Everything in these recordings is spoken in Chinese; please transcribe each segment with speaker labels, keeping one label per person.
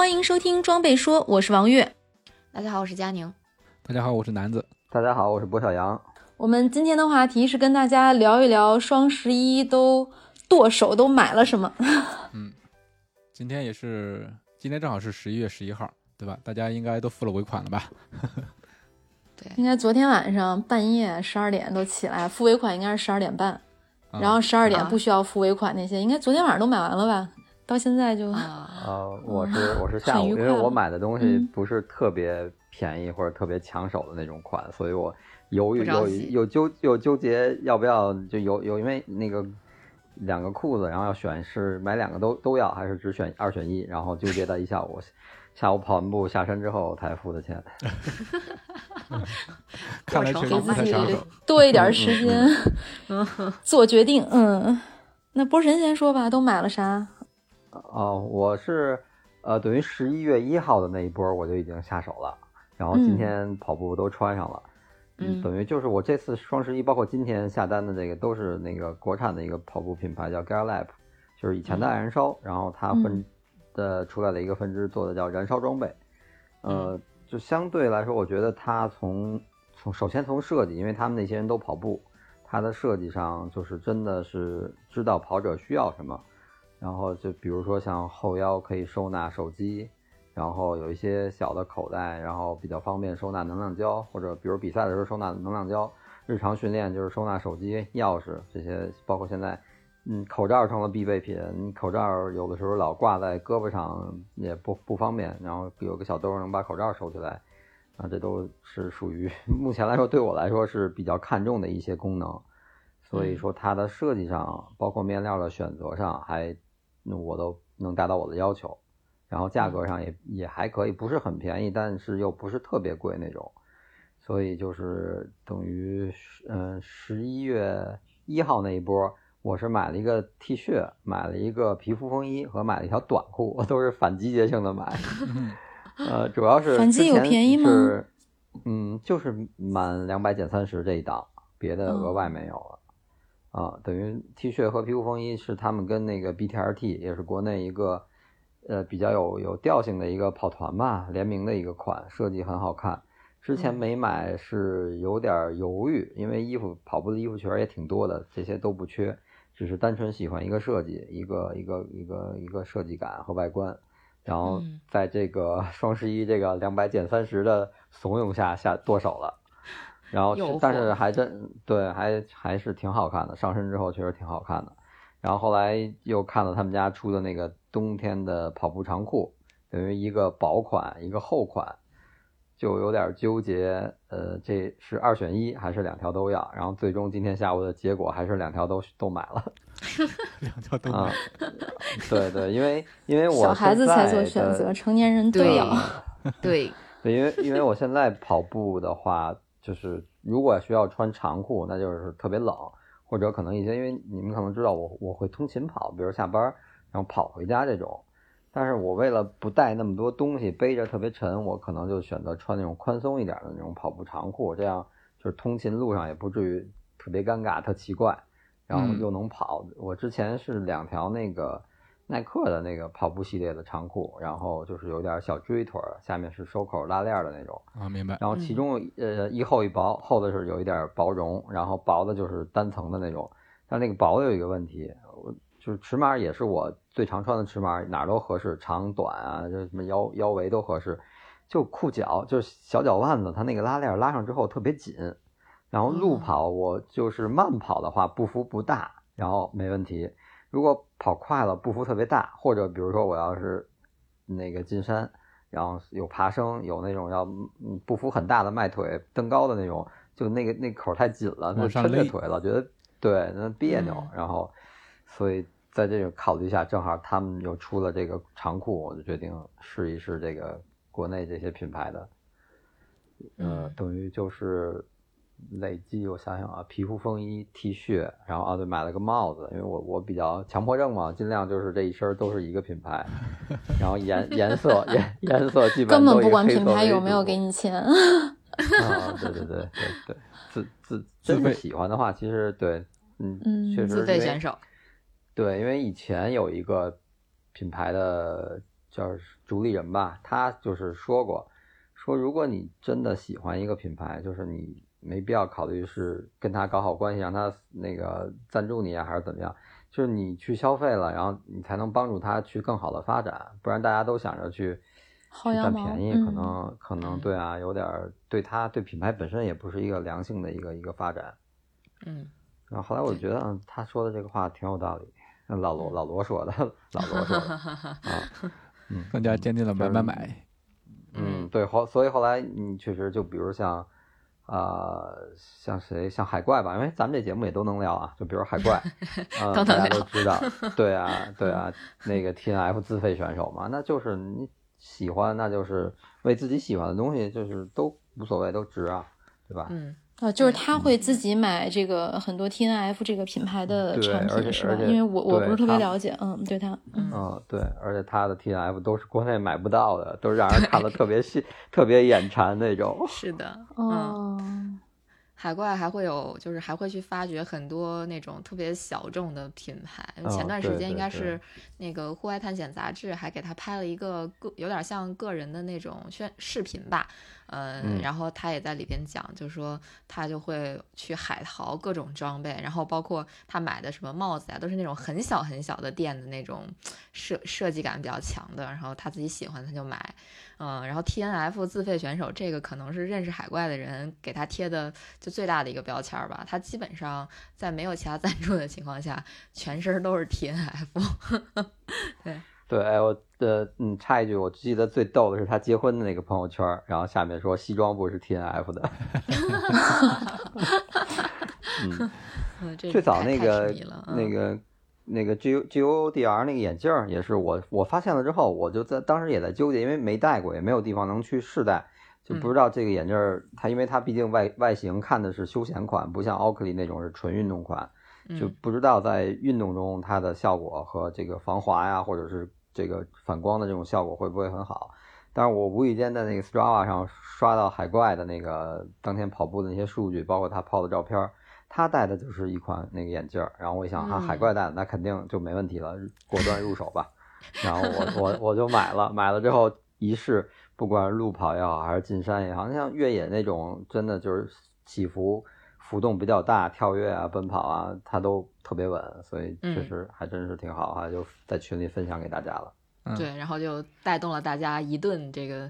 Speaker 1: 欢迎收听装备说，我是王悦。
Speaker 2: 大家好，我是佳宁。
Speaker 3: 大家好，我是南子。
Speaker 4: 大家好，我是博小杨。
Speaker 1: 我们今天的话题是跟大家聊一聊双十一都剁手都买了什么。
Speaker 3: 嗯，今天也是，今天正好是十一月十一号，对吧？大家应该都付了尾款了吧？
Speaker 2: 对，
Speaker 1: 应该昨天晚上半夜十二点都起来付尾款，应该是十二点半，然后十二点不需要付尾款那些，应该昨天晚上都买完了吧？到现在就
Speaker 4: 啊，我是我是下午，因为我买的东西不是特别便宜或者特别抢手的那种款，所以我犹豫有有纠有纠结要不要就有有因为那个两个裤子，然后要选是买两个都都要还是只选二选一，然后纠结到一下午，下午跑完步下山之后才付的钱。
Speaker 3: 看来确实
Speaker 1: 自己多一点时间 做决定。嗯，那波神先说吧，都买了啥？
Speaker 4: 哦，我是，呃，等于十一月一号的那一波我就已经下手了，然后今天跑步都穿上了，
Speaker 2: 嗯，
Speaker 4: 等于就是我这次双十一，包括今天下单的这个都是那个国产的一个跑步品牌叫 g a l a p 就是以前的爱燃烧，然后它分的出来的一个分支做的叫燃烧装备，呃，就相对来说，我觉得它从从首先从设计，因为他们那些人都跑步，它的设计上就是真的是知道跑者需要什么。然后就比如说像后腰可以收纳手机，然后有一些小的口袋，然后比较方便收纳能量胶，或者比如比赛的时候收纳能量胶，日常训练就是收纳手机、钥匙这些，包括现在，嗯，口罩成了必备品，你口罩有的时候老挂在胳膊上也不不方便，然后有个小兜能把口罩收起来，啊，这都是属于 目前来说对我来说是比较看重的一些功能，所以说它的设计上，包括面料的选择上还。那我都能达到我的要求，然后价格上也也还可以，不是很便宜，但是又不是特别贵那种，所以就是等于嗯十一月一号那一波，我是买了一个 T 恤，买了一个皮肤风衣和买了一条短裤，都是反季节性的买，呃，主要是
Speaker 1: 反季有便宜吗？
Speaker 4: 嗯，就是满两百减三十这一档，别的额外没有了。啊，等于 T 恤和皮肤风衣是他们跟那个 BTRT 也是国内一个呃比较有有调性的一个跑团吧联名的一个款，设计很好看。之前没买是有点犹豫，因为衣服跑步的衣服确实也挺多的，这些都不缺，只是单纯喜欢一个设计，一个一个一个一个设计感和外观。然后在这个双十一这个两百减三十的怂恿下下剁手了。然后，但是还真对，还还是挺好看的。上身之后确实挺好看的。然后后来又看了他们家出的那个冬天的跑步长裤，等于一个薄款，一个厚款，就有点纠结。呃，这是二选一还是两条都要？然后最终今天下午的结果还是两条都都买了。
Speaker 3: 两条都买了。
Speaker 4: 对对，因为因为我
Speaker 1: 小孩子才做选择，成年人
Speaker 2: 都
Speaker 1: 要。
Speaker 2: 对
Speaker 4: 对，因为因为我现在跑步的话。就是如果需要穿长裤，那就是特别冷，或者可能一些，因为你们可能知道我我会通勤跑，比如下班然后跑回家这种。但是我为了不带那么多东西，背着特别沉，我可能就选择穿那种宽松一点的那种跑步长裤，这样就是通勤路上也不至于特别尴尬、特奇怪，然后又能跑。我之前是两条那个。耐克的那个跑步系列的长裤，然后就是有点小锥腿，下面是收口拉链的那种
Speaker 3: 啊，明白。
Speaker 4: 然后其中呃一厚一薄，厚的是有一点薄绒，然后薄的就是单层的那种。但那个薄的有一个问题，我就是尺码也是我最常穿的尺码，哪都合适，长短啊，就什么腰腰围都合适。就裤脚就是小脚腕子，它那个拉链拉上之后特别紧。然后路跑我就是慢跑的话，步幅不大，然后没问题。如果跑快了，步幅特别大，或者比如说我要是那个进山，然后有爬升，有那种要步幅很大的迈腿登高的那种，就那个那口太紧了，那抻着腿了，觉得对那别扭。然后，所以在这个考虑下，正好他们又出了这个长裤，我就决定试一试这个国内这些品牌的，呃，等于就是。累计我想想啊，皮肤风衣、T 恤，然后啊对，买了个帽子，因为我我比较强迫症嘛，尽量就是这一身都是一个品牌，然后颜颜色颜颜色基本
Speaker 1: 根本不管品牌有没有给你钱。
Speaker 4: 啊，对对对对对，自自真的喜欢的话，其实对，嗯确实
Speaker 2: 自费选手。
Speaker 4: 对，因为以前有一个品牌的叫主理人吧，他就是说过，说如果你真的喜欢一个品牌，就是你没必要考虑是跟他搞好关系，让他那个赞助你啊，还是怎么样，就是你去消费了，然后你才能帮助他去更好的发展，不然大家都想着去占便宜，
Speaker 1: 嗯
Speaker 4: 可能可能对啊，有点对他对品牌本身也不是一个良性的一个一个发展。
Speaker 2: 嗯，
Speaker 4: 然后后来我觉得，嗯，他说的这个话挺有道理。老罗老罗说的，老罗说的 啊，嗯，
Speaker 3: 更加坚定了买买买。
Speaker 4: 嗯，对，后所以后来你确实就比如像，呃，像谁像海怪吧，因为咱们这节目也都能聊啊，就比如海怪，呃，
Speaker 2: 都能
Speaker 4: 大家都知道，对啊，对啊，那个 T N F 自费选手嘛，那就是你喜欢，那就是为自己喜欢的东西，就是都无所谓，都值啊，对吧？
Speaker 2: 嗯，
Speaker 1: 啊，就是他会自己买这个很多 T N F 这个品牌的产品是吧因为我我不是特别了解，嗯，对他，嗯
Speaker 4: 嗯，对，而且他的 T N F 都是国内买不到的，都是让人看了特别细、特别眼馋那种。
Speaker 2: 是的，嗯。
Speaker 1: 哦，
Speaker 2: 海怪还会有，就是还会去发掘很多那种特别小众的品牌。前
Speaker 4: 哦
Speaker 2: 段时间应该是那个《户外探险》杂志还给他拍了一个个有点像个人的那种宣视频吧，呃，
Speaker 4: 嗯
Speaker 2: 然后他也在里边讲，就是说他就会去海淘各种装备，然后包括他买的什么帽子呀、都是那种很小很小的店的那种设设计感比较强的，然后他自己喜欢他就买。嗯，然后 T N F 自费选手这个可能是认识海怪的人给他贴的就最大的一个标签儿吧。他基本上在没有其他赞助的情况下，全身都是 T N F。
Speaker 4: 对，哎，我呃嗯，插一句，我记得最逗的是他结婚的那个朋友圈，然后下面说西装部是 T N F 的。嗯，最早那个那
Speaker 2: 嗯
Speaker 4: 个那个 G G O D R 那个眼镜儿也是我我发现了之后，我就在当时也在纠结，因为没戴过，也没有地方能去试戴，就不知道这个眼镜儿它，因为它毕竟外外形看的是休闲款，不像奥克利那种是纯运动款，就
Speaker 2: 嗯
Speaker 4: 不知道在运动中它的效果和这个防滑呀，或者是这个反光的这种效果会不会很好。但是我无意间在那个 Strava 上刷到海怪的那个当天跑步的那些数据，包括他泡的照片，他戴的就是一款那个眼镜儿。然后我一想，
Speaker 2: 啊、
Speaker 4: 海怪戴的那肯定就没问题了，果断入手吧。然后我我我就买了，买了之后一试，不管是路跑也好，还是进山也好，像越野那种真的就是起伏浮动比较大，跳跃啊、奔跑啊，它都特别稳，所以确
Speaker 2: 嗯
Speaker 4: 实还真是挺好啊，就在群里分享给大家了。
Speaker 3: 嗯
Speaker 2: 对，然后就带动了大家一顿这个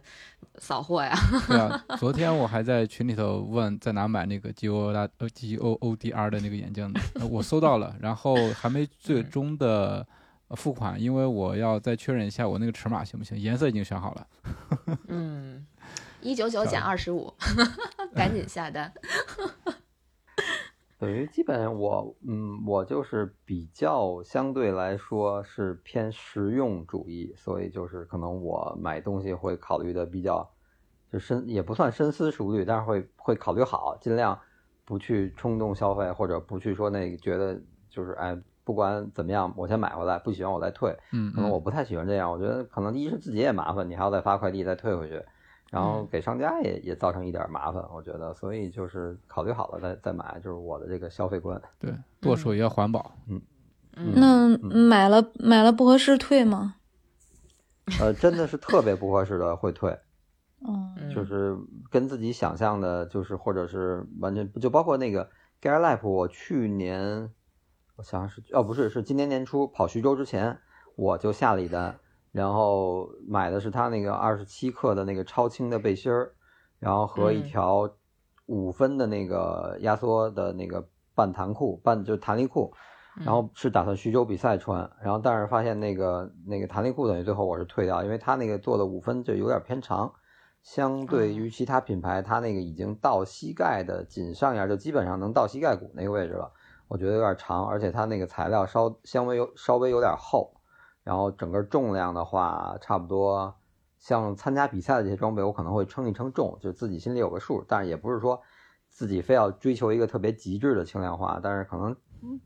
Speaker 2: 扫货呀。
Speaker 3: 对啊，昨天我还在群里头问在哪买那个 G O 大呃 G O O D R 的那个眼镜呢，呃我搜到了，然后还没最终的呃付款，因为我要再确认一下我那个尺码行不行，颜色已经选好了。
Speaker 2: 嗯，一九九减二十五，赶紧下单。
Speaker 4: 等于基本我嗯，我就是比较相对来说是偏实用主义，所以就是可能我买东西会考虑的比较就深，也不算深思熟虑，但是会会考虑好，尽量不去冲动消费，或者不去说那个觉得就是哎，不管怎么样，我先买回来，不喜欢我再退。
Speaker 3: 嗯，
Speaker 4: 可能我不太喜欢这样，我觉得可能一是自己也麻烦，你还要再发快递再退回去，然后给商家也也造成一点麻烦，我觉得，所以就是考虑好了再再买，就是我的这个消费观。
Speaker 3: 对，剁手也要环保。
Speaker 2: 嗯，
Speaker 1: 那买了买了不合适退吗？
Speaker 4: 呃，真的是特别不合适的会退，
Speaker 1: 嗯
Speaker 2: 嗯
Speaker 4: 就是跟自己想象的，就是或者是完全就包括那个 Gear Life，我去年我想想是哦不是是今年年初跑徐州之前我就下了一单，然后买的是他那个二十七克的那个超轻的背心儿，然后和一
Speaker 2: 嗯。
Speaker 4: 条五分的那个压缩的那个半弹裤半就是弹力裤，然后是打算徐州比赛穿，然后但是发现那个那个弹力裤等于最后我是退掉，因为它那个做的五分就有点偏长，相对于其他品牌，它那个已经到膝盖的紧上沿，就基本上能到膝盖骨那个位置了，我觉得有点长，而且它那个材料稍稍微有稍微有点厚，然后整个重量的话，差不多像参加比赛的这些装备，我可能会称一称重，就自己心里有个数，但是也不是说自己非要追求一个特别极致的轻量化，但是可能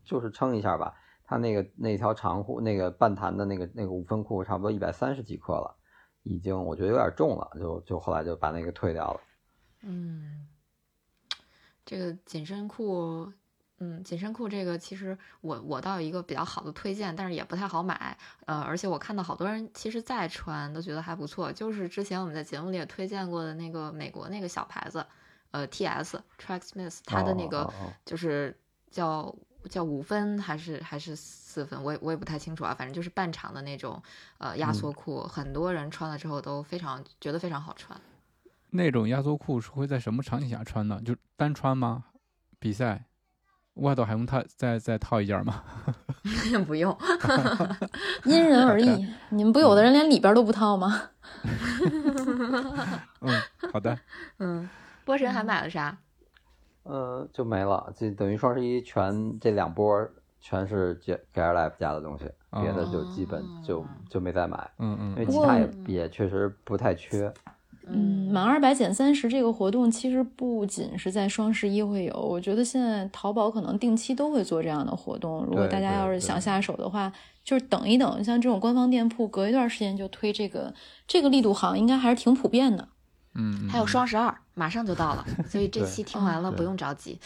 Speaker 4: 就是称一下吧。它那个那条长裤，那个半弹的那个那个五分裤，差不多一百三十几克了，已经我觉得有点重了，就就后来就把那个退掉了。
Speaker 2: 嗯，这个紧身裤嗯，紧身裤这个其实我我倒有一个比较好的推荐，但是也不太好买。呃，而且我看到好多人其实在穿都觉得还不错，就是之前我们在节目里也推荐过的那个美国那个小牌子，呃，T.S. Tracksmith，它的那个就是叫叫五分还是还是四分，我也我也不太清楚啊，反正就是半长的那种呃压缩裤，很多人穿了之后都非常觉得非常好穿。
Speaker 3: 那种压缩裤是会在什么场景下穿呢？就单穿吗？比赛？外头还用套再再套一件吗？
Speaker 2: 不用，
Speaker 1: 因人而异。你们不有的人连里边都不套吗？
Speaker 3: 嗯，好的。
Speaker 2: 嗯，波神还买了啥？
Speaker 4: 呃，就没了，就等于双十一全这两波全是 G Gear Life 家的东西，别的就基本就就没再买。
Speaker 3: 嗯嗯，
Speaker 4: 因为其他也也确实不太缺。
Speaker 1: 嗯，满二百减三十这个活动其实不仅是在双十一会有，我觉得现在淘宝可能定期都会做这样的活动。如果大家要是想下手的话，就是等一等，像这种官方店铺隔一段时间就推这个，这个力度好像应该还是挺普遍的。
Speaker 3: 嗯，
Speaker 2: 还有双十二马上就到了，所以这期 听完了不用着急。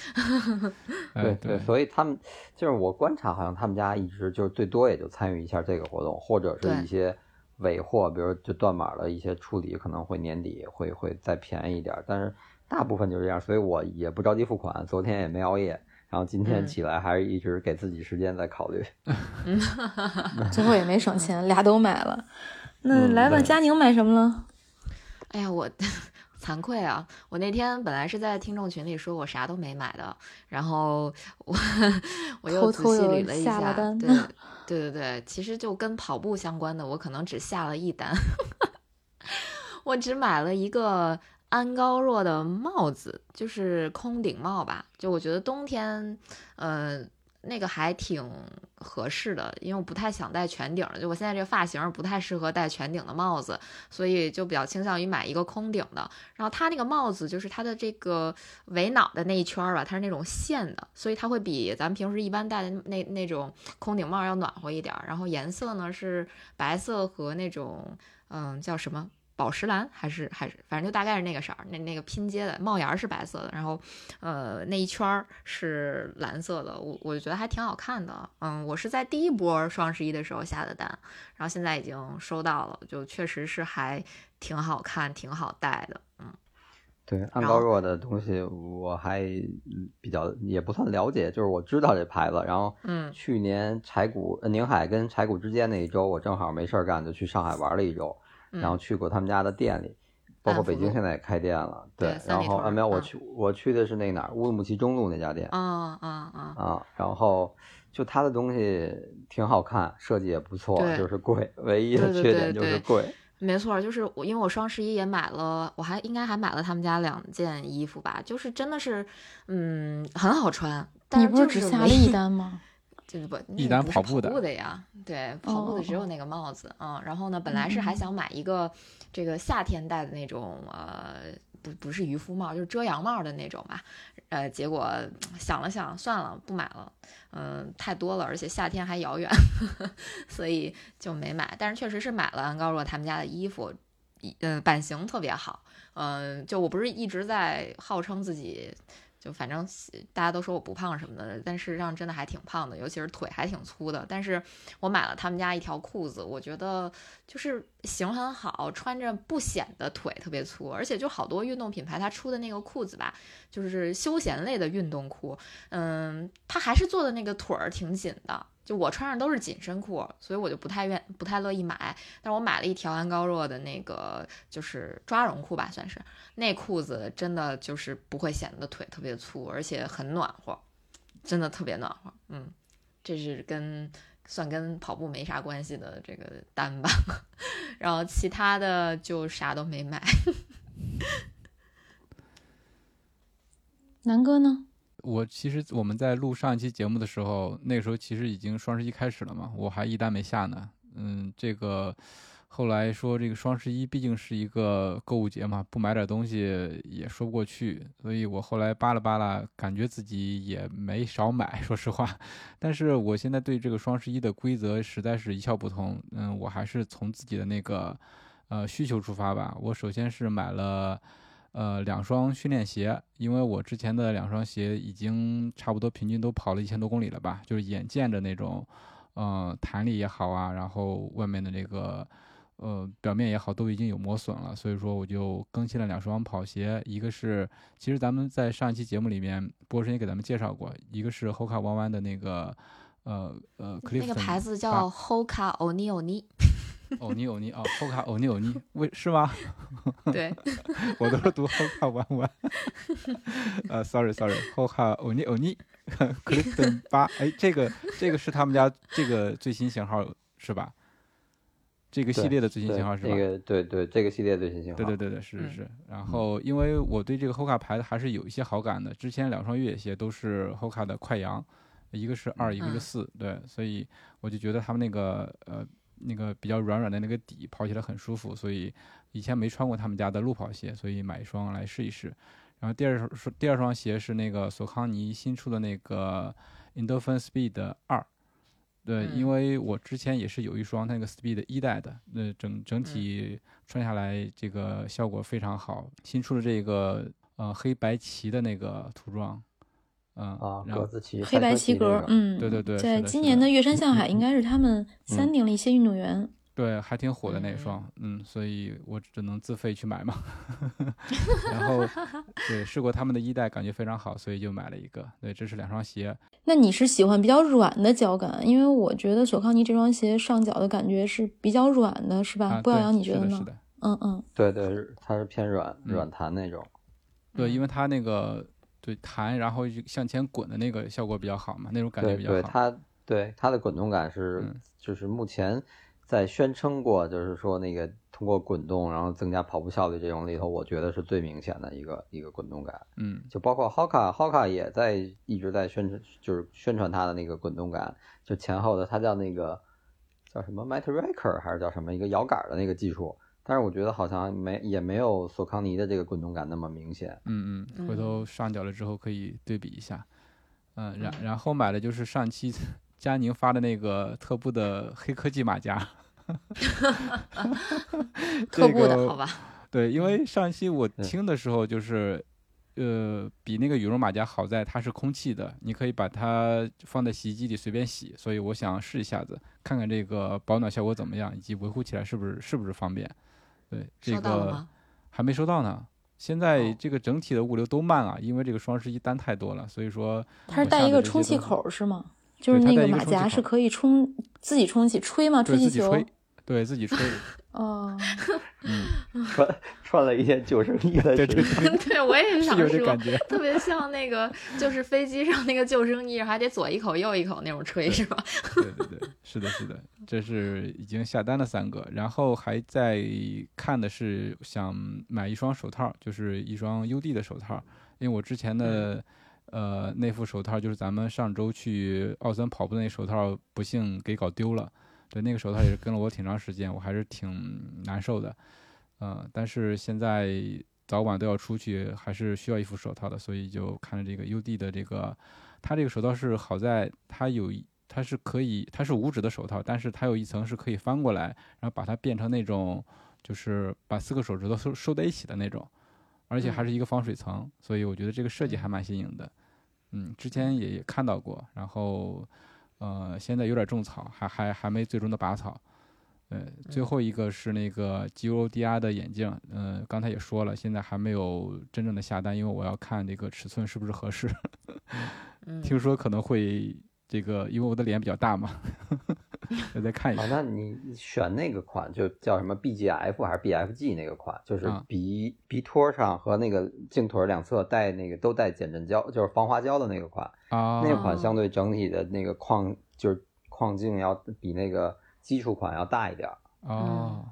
Speaker 4: 对对，所以他们就是我观察，好像他们家一直就是最多也就参与一下这个活动，或者是一些。尾货，比如就断码的一些处理，可能会年底会会再便宜一点，但是大部分就是这样，所以我也不着急付款。昨天也没熬夜，然后今天起来还是一直给自己时间在考虑。
Speaker 1: 最后也没省钱，俩都买了。那来吧，佳宁买什么了？
Speaker 2: 哎呀，我。惭愧啊！我那天本来是在听众群里说我啥都没买的，然后我 我又仔细捋了一下，对对对对，其实就跟跑步相关的，我可能只下了一单，我只买了一个安高若的帽子，就是空顶帽吧，就我觉得冬天，嗯。那个还挺合适的，因为我不太想戴全顶的，就我现在这个发型不太适合戴全顶的帽子，所以就比较倾向于买一个空顶的。然后它那个帽子就是它的这个围脑的那一圈儿吧，它是那种线的，所以它会比咱们平时一般戴的那那种空顶帽要暖和一点。然后颜色呢是白色和那种嗯叫什么？宝石蓝还是还是，反正就大概是那个色儿，那那个拼接的帽檐是白色的，然后，呃，那一圈儿是蓝色的，我我就觉得还挺好看的。嗯，我是在第一波双十一的时候下的单，然后现在已经收到了，就确实是还挺好看，挺好戴的。嗯，
Speaker 4: 对，安高若的东西我还比较也不算了解，就是我知道这牌子，然后，
Speaker 2: 嗯，
Speaker 4: 去年柴谷宁海跟柴谷之间那一周，我正好没事儿干，就去上海玩了一周。然后去过他们家的店里，包括北京现在也开店了。对，然后啊没有，我去我去的是那哪儿乌鲁木齐中路那家店。
Speaker 2: 啊啊啊！
Speaker 4: 啊，然后就他的东西挺好看，设计也不错，就是贵，唯一的缺点就是贵。
Speaker 2: 没错，就是我因为我双十一也买了，我还应该还买了他们家两件衣服吧，就是真的是，嗯，很好穿。
Speaker 1: 你不是只下了一单吗？
Speaker 2: 就是不，
Speaker 3: 一单
Speaker 2: 跑步
Speaker 3: 的
Speaker 2: 呀，对，跑步的只有那个帽子，嗯，然后呢，本来是还想买一个这个夏天戴的那种，呃，不不是渔夫帽，就是遮阳帽的那种吧，呃，结果想了想，算了，不买了，嗯，太多了，而且夏天还遥远，所以就没买。但是确实是买了安高若他们家的衣服，嗯，版型特别好，嗯，就我不是一直在号称自己。就反正大家都说我不胖什么的，但事实上真的还挺胖的，尤其是腿还挺粗的。但是我买了他们家一条裤子，我觉得就是型很好，穿着不显得腿特别粗，而且就好多运动品牌它出的那个裤子吧，就是休闲类的运动裤，嗯，它还是做的那个腿儿挺紧的。就我穿上都是紧身裤，所以我就不太愿不太乐意买。但我买了一条安高若的那个就是抓绒裤吧，算是那裤子真的就是不会显得腿特别粗，而且很暖和，真的特别暖和。嗯，这是跟算跟跑步没啥关系的这个单吧。然后其他的就啥都没买。
Speaker 1: 南哥呢？
Speaker 3: 我其实我们在录上一期节目的时候，那个时候其实已经双十一开始了嘛，我还一单没下呢。嗯，这个后来说这个双十一毕竟是一个购物节嘛，不买点东西也说不过去，所以我后来扒拉扒拉，感觉自己也没少买，说实话。但是我现在对这个双十一的规则实在是一窍不通。嗯，我还是从自己的那个呃需求出发吧。我首先是买了。呃两双训练鞋，因为我之前的两双鞋已经差不多平均都跑了一千多公里了吧，就是眼见着那种，嗯弹力也好啊，然后外面的这个。呃，表面也好，都已经有磨损了，所以说我就更新了两双跑鞋，一个是，其实咱们在上一期节目里面，波神也给咱们介绍过，一个是 Hoka 弯弯的那个，呃呃，
Speaker 2: 那个牌子叫 Hoka Oni Oni。
Speaker 3: 欧尼欧尼啊，Hoka 欧尼欧尼，为是吗？
Speaker 2: 对，
Speaker 3: 我都是读 Hoka 弯弯。呃，sorry sorry，Hoka 欧尼欧尼，Clifton 八，哎，这个这个是他们家这个最新型号是吧？这个系列的最新型号是吧？
Speaker 4: 这个对对，这个系列最新型号。
Speaker 3: 对对对对，是是是。然后，因为我对这个 Hoka 牌子还是有一些好感的。之前两双越野鞋都是 Hoka 的快羊，一个是二，一个是四，对，所以我就觉得他们那个呃那个比较软软的那个底跑起来很舒服。所以以前没穿过他们家的路跑鞋，所以买一双来试一试。然后第二双第二双鞋是那个索康尼新出的那个 Endorphin Speed 二。对，因为我之前也是有一双那个 Speed 一代的，那整整体穿下来这个效果非常好。新出的这个呃黑白旗的那个涂装，嗯
Speaker 4: 啊格子旗，
Speaker 1: 黑白旗格，嗯，
Speaker 3: 对对对，
Speaker 1: 在今年的月山向海应该是他们三定了一些运动员。
Speaker 3: 对，还挺火的那一双，嗯，所以我只能自费去买嘛。然后，对，试过他们的一代，感觉非常好，所以就买了一个。对，这是两双鞋。
Speaker 1: 那你是喜欢比较软的脚感？因为我觉得索康尼这双鞋上脚的感觉是比较软的，是吧？不阳，你觉得
Speaker 3: 呢？是的，
Speaker 1: 嗯嗯，
Speaker 4: 对对，它是偏软软弹那种。
Speaker 3: 对，因为它那个对弹，然后向前滚的那个效果比较好嘛，那种感觉比较好。
Speaker 4: 对它，对它的滚动感是，就是目前。在宣称过，就是说那个通过滚动，然后增加跑步效率这种里头，我觉得是最明显的一个一个滚动感。
Speaker 3: 嗯，
Speaker 4: 就包括 Hoka，Hoka 也在一直在宣传，就是宣传它的那个滚动感，就前后的，它叫那个叫什么 Matracker 还是叫什么一个摇杆的那个技术，但是我觉得好像没也没有索康尼的这个滚动感那么明显。
Speaker 3: 嗯嗯，回头上脚了之后可以对比一下。嗯，然然后买的就是上期。佳宁发的那个特步的黑科技马甲，
Speaker 2: 特步的好吧？
Speaker 3: 对，因为上期我听的时候就是，呃，比那个羽绒马甲好在它是空气的，你可以把它放在洗衣机里随便洗，所以我想试一下子，看看这个保暖效果怎么样，以及维护起来是不是是不是方便。对，这个还没收到呢。现在这个整体的物流都慢啊，因为这个双十一单太多了，所以说
Speaker 1: 它是带一个充气口是吗？就是那个马甲是可以充自己充气吹吗？吹气球？
Speaker 3: 对自己吹。
Speaker 1: 哦，
Speaker 3: 嗯，
Speaker 4: 穿穿了一件救生衣的，
Speaker 3: 对对
Speaker 2: 对，我也想
Speaker 3: 说，
Speaker 2: 特别像那个就是飞机上那个救生衣，还得左一口右一口那种吹，是吧？
Speaker 3: 对对对，是的，是的，这是已经下单了三个，然后还在看的是想买一双手套，就是一双 UD 的手套，因为我之前的。呃，那副手套就是咱们上周去奥森跑步那手套，不幸给搞丢了。对，那个手套也是跟了我挺长时间，我还是挺难受的。嗯，但是现在早晚都要出去，还是需要一副手套的，所以就看了这个 UD 的这个，它这个手套是好在它有，它是可以，它是五指的手套，但是它有一层是可以翻过来，然后把它变成那种，就是把四个手指头收收在一起的那种，而且还是一个防水层，所以我觉得这个设计还蛮新颖的。嗯，之前也也看到过，然后，呃，现在有点种草，还还还没最终的拔草。呃，最后一个是那个 G O D R 的眼镜，嗯，刚才也说了，现在还没有真正的下单，因为我要看这个尺寸是不是合适。听说可能会这个，因为我的脸比较大嘛。我再看一下。
Speaker 4: 那你选那个款就叫什么 BGF 还是 BFG 那个款？就是鼻鼻托上和那个镜腿两侧带那个都带减震胶，就是防滑胶的那个款。
Speaker 3: 啊，
Speaker 4: 那款相对整体的那个框就是框镜要比那个基础款要大一点。
Speaker 3: 哦，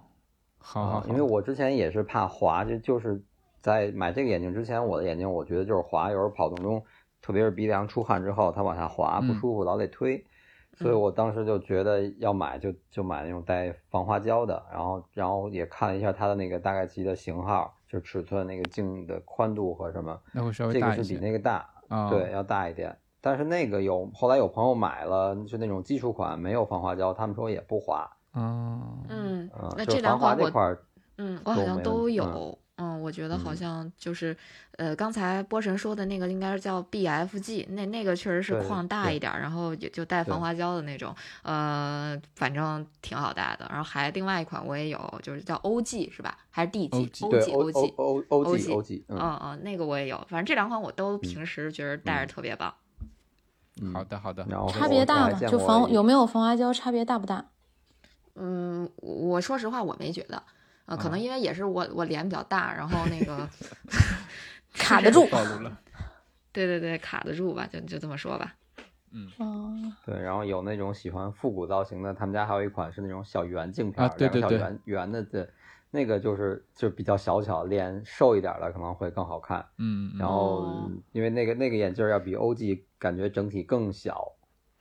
Speaker 3: 好好。
Speaker 4: 因为我之前也是怕滑，就就是在买这个眼镜之前，我的眼镜我觉得就是滑，有时候跑动中，特别是鼻梁出汗之后，它往下滑不舒服，老得推。所以我当时就觉得要买就就买那种带防滑胶的，然后然后也看了一下它的那个大概其的型号，就尺寸那个镜的宽度和什么，
Speaker 3: 那会稍微
Speaker 4: 大这个是比那个大，对，要大一点。但是那个有后来有朋友买了，就那种基础款没有防滑胶，他们说也不滑。
Speaker 3: 哦，
Speaker 2: 嗯，那这两
Speaker 4: 款
Speaker 2: 我
Speaker 4: 块，
Speaker 2: 嗯，我好像都有。嗯，我我觉得好像就是，呃，刚才波神说的那个应该是叫 BFG，那那个确实是框大一点，然后也就带防滑胶的那种，呃，反正挺好戴的。然后还另外一款我也有，就是叫 OG 是吧？还是 DG？OG，OG，OG，OG，嗯嗯，那个我也有。反正这两款我都平时觉得戴着特别棒。
Speaker 3: 好的好的，
Speaker 1: 差别大吗？就防有没有防滑胶差别大不大？
Speaker 2: 嗯，我说实话我没觉得。啊，可能因为也是我我脸比较大，然后那个
Speaker 1: 卡得住，
Speaker 2: 对对对，卡得住吧，就就这么说吧。
Speaker 3: 嗯
Speaker 1: 哦，
Speaker 4: 对，然后有那种喜欢复古造型的，他们家还有一款是那种小圆镜片，
Speaker 3: 对对对，
Speaker 4: 圆圆的，对，那个就是就比较小巧，脸瘦一点的可能会更好看。
Speaker 3: 嗯，
Speaker 4: 然后因为那个那个眼镜要比 OG 感觉整体更小，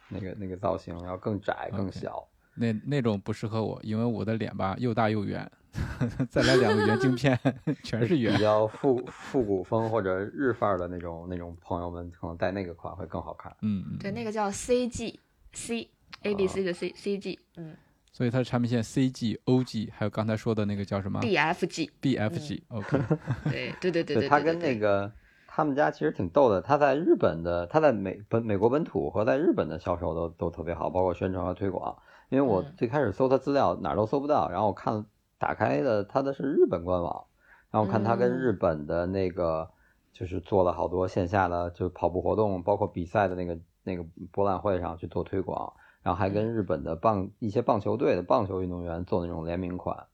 Speaker 4: 那个那个造型要更窄更小。
Speaker 3: 那那种不适合我，因为我的脸吧又大又圆。再来两个圆镜片，全是圆。
Speaker 4: 比较复复古风或者日范儿的那种那种朋友们，可能戴那个款会更好看。
Speaker 3: 嗯，
Speaker 2: 对，那个叫 CG C A B C 的 C C G，嗯。
Speaker 3: 所以它的产品线 CG、OG，还有刚才说的那个叫什么 DFG，DFG，OK。
Speaker 2: 对对对对对。
Speaker 4: 他跟那个他们家其实挺逗的，它在日本的，它在美本美国本土和在日本的销售都都特别好，包括宣传和推广。因为我最开始搜它资料哪儿都搜不到，然后我看。打开的它的是日本官网，然后看他跟日本的那个就是做了好多线下的就跑步活动，包括比赛的那个那个博览会上去做推广，然后还跟日本的棒一些棒球队的棒球运动员做那种联名款。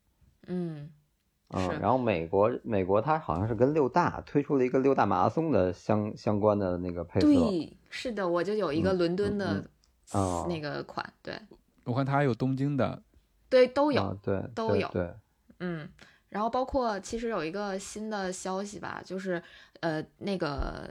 Speaker 2: 嗯
Speaker 4: 嗯，然后美国美国它好像是跟六大推出了一个六大马拉松的相相关的那个配色。
Speaker 2: 对，是的，我就有一个伦敦的那个款，对。
Speaker 3: 我看它还有东京的。
Speaker 2: 对，都有，
Speaker 4: 对，
Speaker 2: 都有，
Speaker 4: 对，
Speaker 2: 嗯，然后包括其实有一个新的消息吧，就是呃那个。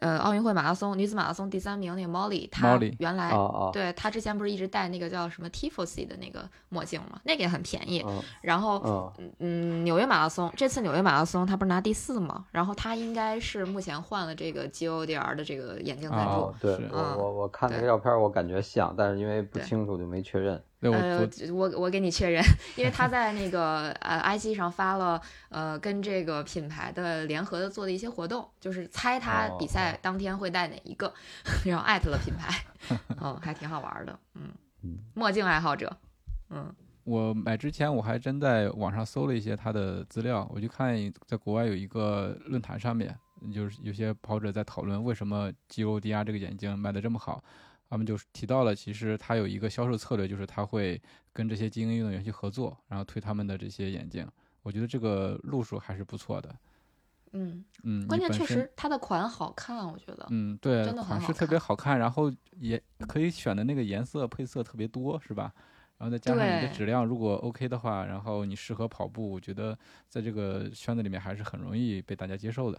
Speaker 2: 呃，奥运会马拉松女子马拉松第三名那个 Molly，她原来对她之前不是一直戴那个叫什么 Tifosi 的那个墨镜吗？那个也很便宜。然后，嗯，纽约马拉松这次纽约马拉松她不是拿第四吗？然后她应该是目前换了这个 GODR 的这个眼镜赞助。
Speaker 4: 对，我我我看那个照片，我感觉像，但是因为不清楚就没确认。
Speaker 2: 呃，我我给你确认，因为他在那个呃 IG 上发了呃跟这个品牌的联合的做的一些活动，就是猜他比赛当天会带哪一个，然后艾特了品牌，嗯，还挺好玩的，嗯，墨镜爱好者，嗯，
Speaker 3: 我买之前我还真在网上搜了一些他的资料，我就看在国外有一个论坛上面，就是有些跑者在讨论为什么 GODR 这个眼镜卖的这么好。他们就是提到了，其实他有一个销售策略，就是他会跟这些精英运动员去合作，然后推他们的这些眼镜。我觉得这个路数还是不错的。
Speaker 2: 嗯
Speaker 3: 嗯，
Speaker 2: 关键确实它的款好看，我觉得。
Speaker 3: 嗯，对，
Speaker 2: 真的
Speaker 3: 款式特别好看，然后也可以选的那个颜色配色特别多，是吧？然后再加上你的质量如果 OK 的话，然后你适合跑步，我觉得在这个圈子里面还是很容易被大家接受的。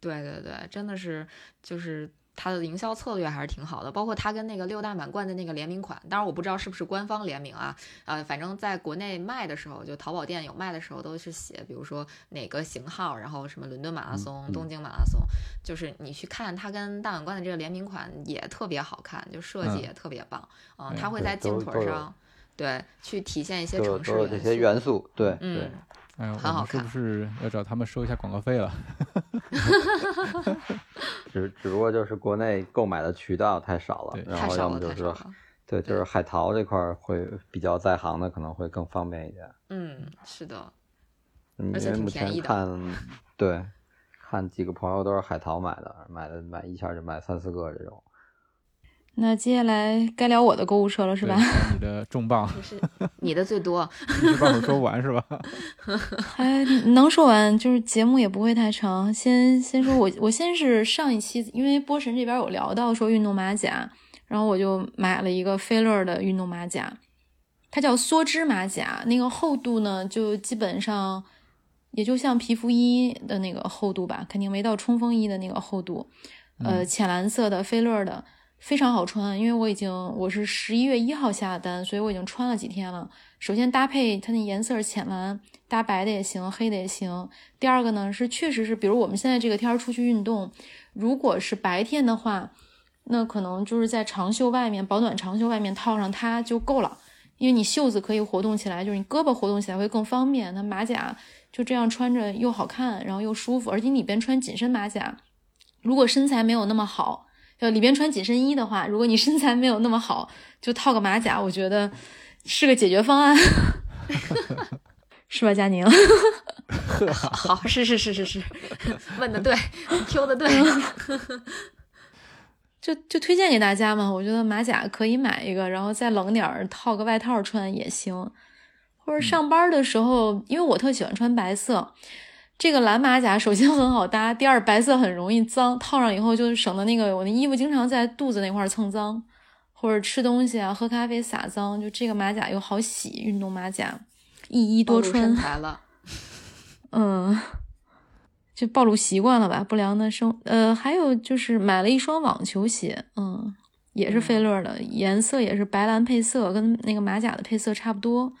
Speaker 2: 对对对，真的是就是。它的营销策略还是挺好的，包括它跟那个六大满贯的那个联名款，当然我不知道是不是官方联名啊，呃，反正在国内卖的时候，就淘宝店有卖的时候都是写，比如说哪个型号，然后什么伦敦马拉松、东京马拉松，就是你去看它跟大满贯的这个联名款也特别好看，就设计也特别棒，嗯，它会在镜腿上，对，去体现一些城市
Speaker 4: 这些元素，对，
Speaker 2: 嗯。
Speaker 3: 哎呀，我们是不是要找他们收一下广告费了？
Speaker 4: 只只不过就是国内购买的渠道太少了，然后要么就是，对，就是海淘这块会比较在行的，可能会更方便一点。
Speaker 2: 嗯，是的，
Speaker 4: 而且目前看，对，看几个朋友都是海淘买的，买的买一下就买三四个这种。
Speaker 1: 那接下来该聊我的购物车了，是吧？
Speaker 3: 你的重磅，
Speaker 2: 是你的最多，
Speaker 3: 你把我说完是吧？
Speaker 1: 还 能说完，就是节目也不会太长。先先说我，我先是上一期，因为波神这边有聊到说运动马甲，然后我就买了一个菲乐的运动马甲，它叫梭织马甲，那个厚度呢，就基本上也就像皮肤衣的那个厚度吧，肯定没到冲锋衣的那个厚度。呃，浅蓝色的菲乐的。非常好穿，因为我已经我是十一月一号下的单，所以我已经穿了几天了。首先搭配它那颜色是浅蓝，搭白的也行，黑的也行。第二个呢是确实是，比如我们现在这个天儿出去运动，如果是白天的话，那可能就是在长袖外面保暖长袖外面套上它就够了，因为你袖子可以活动起来，就是你胳膊活动起来会更方便。那马甲就这样穿着又好看，然后又舒服，而且里边穿紧身马甲，如果身材没有那么好，就里边穿紧身衣的话，如果你身材没有那么好，就套个马甲，我觉得是个解决方案，是吧，佳宁？
Speaker 2: 好，是是是是是，问的对，Q 的对。
Speaker 1: 就就推荐给大家嘛，我觉得马甲可以买一个，然后再冷点儿套个外套穿也行，或者上班的时候，因为我特喜欢穿白色，这个蓝马甲首先很好搭，第二白色很容易脏，套上以后就省得那个我那衣服经常在肚子那块蹭脏，或者吃东西啊喝咖啡洒脏，就这个马甲又好洗，运动马甲一衣多穿。
Speaker 2: 身材了，
Speaker 1: 嗯。就暴露习惯了吧，不良的生呃，还有就是买了一双网球鞋，嗯，也是费乐的，颜色也是白蓝配色，跟那个马甲的配色差不多，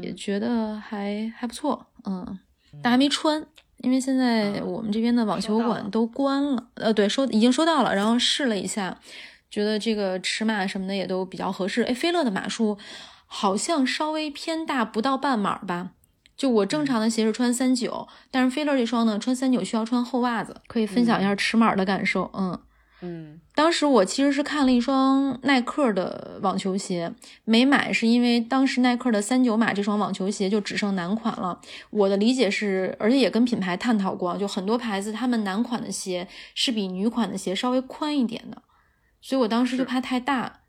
Speaker 1: 也觉得还还不错，嗯，但还没穿，因为现在我们这边的网球馆都关了，呃，对，收已经收到了，然后试了一下，觉得这个尺码什么的也都比较合适，哎，菲乐的码数好像稍微偏大，不到半码吧。就我正常的鞋是穿三九，但是菲乐这双呢，穿三九需要穿厚袜子。可以分享一下尺码的感受，
Speaker 2: 嗯嗯。
Speaker 1: 当时我其实是看了一双耐克的网球鞋，没买，是因为当时耐克的三九码这双网球鞋就只剩男款了。我的理解是，而且也跟品牌探讨过，就很多牌子他们男款的鞋是比女款的鞋稍微宽一点的，所以我当时就怕太大。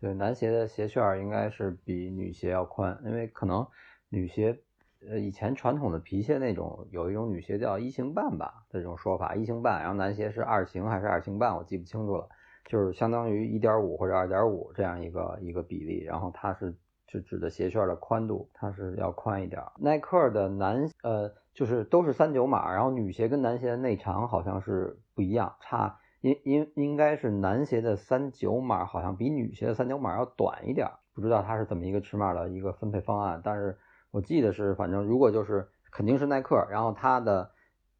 Speaker 4: 对，男鞋的鞋楦应该是比女鞋要宽，因为可能女鞋。呃，以前传统的皮鞋那种有一种女鞋叫一型半吧，这种说法一型半，然后男鞋是二型还是二型半，我记不清楚了，就是相当于一点五或者二点五这样一个一个比例，然后它是是指的鞋楦的宽度，它是要宽一点。耐克的男呃就是都是三九码，然后女鞋跟男鞋的内长好像是不一样，差应应应该是男鞋的三九码好像比女鞋的三九码要短一点，不知道它是怎么一个尺码的一个分配方案，但是。我记得是，反正如果就是肯定是耐克，然后它的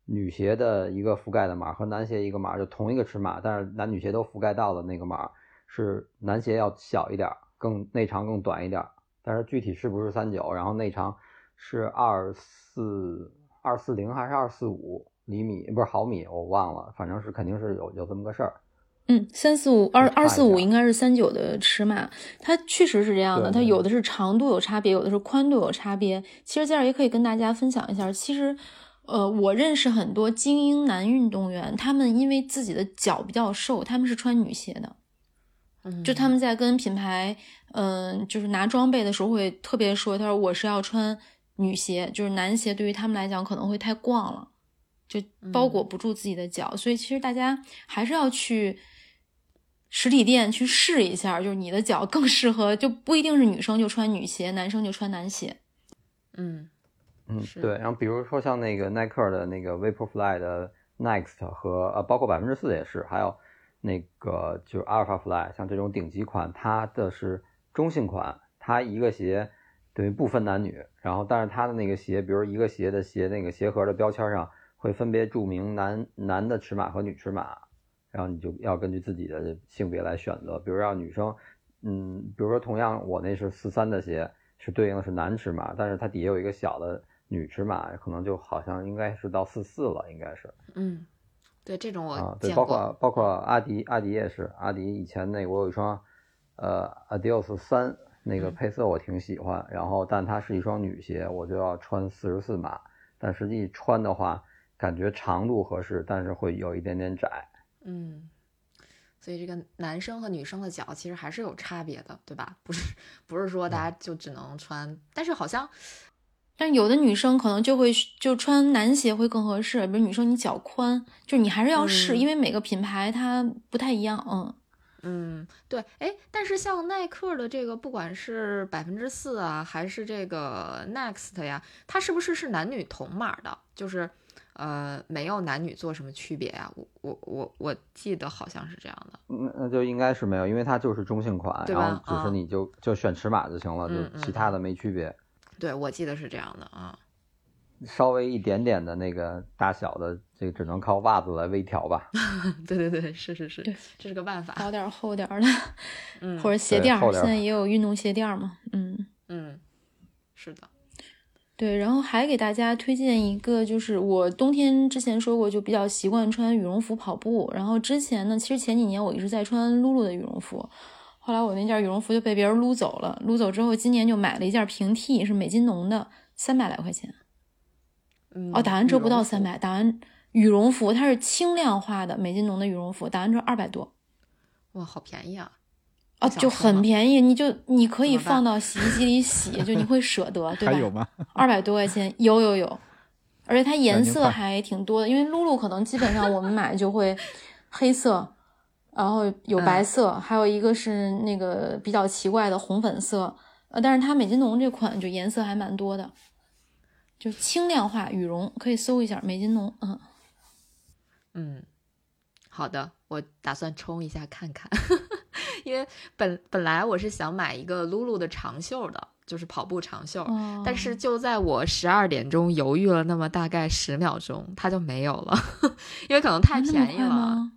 Speaker 4: 女鞋的一个覆盖的码和男鞋一个码就同一个尺码，但是男女鞋都覆盖到的那个码是男鞋要小一点，更内长更短一点，但是具体是不是三九，然后内长是二四二四零还是二四五厘米，不是毫米，我忘了，反正是肯定是有有这么个事儿。
Speaker 1: 嗯，三四五二二四五应该是三九的尺码，它确实是这样的。它有的是长度有差别，有的是宽度有差别。其实在这儿也可以跟大家分享一下，其实，呃，我认识很多精英男运动员，他们因为自己的脚比较瘦，他们是穿女鞋的。
Speaker 2: 嗯，
Speaker 1: 就他们在跟品牌，嗯，就是拿装备的时候会特别说，他说我是要穿女鞋，就是男鞋对于他们来讲可能会太逛了，就包裹不住自己的脚，所以其实大家还是要去。实体店去试一下，就是你的脚更适合，就不一定是女生就穿女鞋，男生就穿男鞋。
Speaker 2: 嗯
Speaker 4: 嗯，对。然后比如说像那个耐克的那个 Vaporfly 的 Next 和呃，包括百分之四也是，还有那个就是 Alphafly，像这种顶级款，它的是中性款，它一个鞋等于不分男女，然后但是它的那个鞋，比如一个鞋的鞋那个鞋盒的标签上会分别注明男男的尺码和女尺码。然后你就要根据自己的性别来选择，比如让女生，嗯，比如说同样我那是四三的鞋，是对应的是男尺码，但是它底下有一个小的女尺码，可能就好像应该是到四四了，应该是。
Speaker 2: 嗯，对这种我
Speaker 4: 啊，对，包括包括阿迪，阿迪也是，阿迪以前那我有一双，呃，Adios 三那个配色我挺喜欢，然后但它是一双女鞋，我就要穿四十四码，但实际穿的话感觉长度合适，但是会有一点点窄。
Speaker 2: 嗯，所以这个男生和女生的脚其实还是有差别的，对吧？不是不是说大家就只能穿，但是好像，
Speaker 1: 但有的女生可能就会就穿男鞋会更合适。比如女生你脚宽，就你还是要试，因为每个品牌它不太一样。
Speaker 2: 嗯嗯，对，哎，但是像耐克的这个，不管是百分之四啊，还是这个 Next 呀，它是不是是男女同码的？就是。呃，没有男女做什么区别呀？我我我我记得好像是这样的。
Speaker 4: 那那就应该是没有，因为它就是中性款，然后只是你就就选尺码就行了，就其他的没区别。
Speaker 2: 对，我记得是这样的啊。
Speaker 4: 稍微一点点的那个大小的，这个只能靠袜子来微调吧。
Speaker 2: 对对对，是是是，
Speaker 1: 对
Speaker 2: 这是个办法。
Speaker 1: 薄点儿 厚点儿的，
Speaker 2: 嗯
Speaker 1: 或者鞋垫现在也有运动鞋垫儿嘛，嗯。
Speaker 2: 嗯，是的。
Speaker 1: 对，然后还给大家推荐一个，就是我冬天之前说过，就比较习惯穿羽绒服跑步。然后之前呢，其实前几年我一直在穿露露的羽绒服，后来我那件羽绒服就被别人撸走了。撸走之后，今年就买了一件平替，是美津浓的，三百来块钱。
Speaker 2: 嗯，
Speaker 1: 哦，打完折不到三百，打完羽绒服它是轻量化的美津浓的羽绒服，打完折二百多。
Speaker 2: 哇，好便宜啊！
Speaker 1: 哦，就很便宜，你就你可以放到洗衣机里洗，就你会舍得，对吧？
Speaker 3: 还有吗？
Speaker 1: 二百多块钱，有有有，而且它颜色还挺多的，因为露露可能基本上我们买就会黑色，然后有白色，还有一个是那个比较奇怪的红粉色，呃，但是它美津浓这款就颜色还蛮多的，就轻量化羽绒，可以搜一下美津浓，嗯，
Speaker 2: 嗯，好的，我打算冲一下看看，因为本本来我是想买一个露露的长袖的，就是跑步长袖，
Speaker 1: 哦
Speaker 2: 但是就在我十二点钟犹豫了那么大概十秒钟，它就没有了，因为可能太便宜了。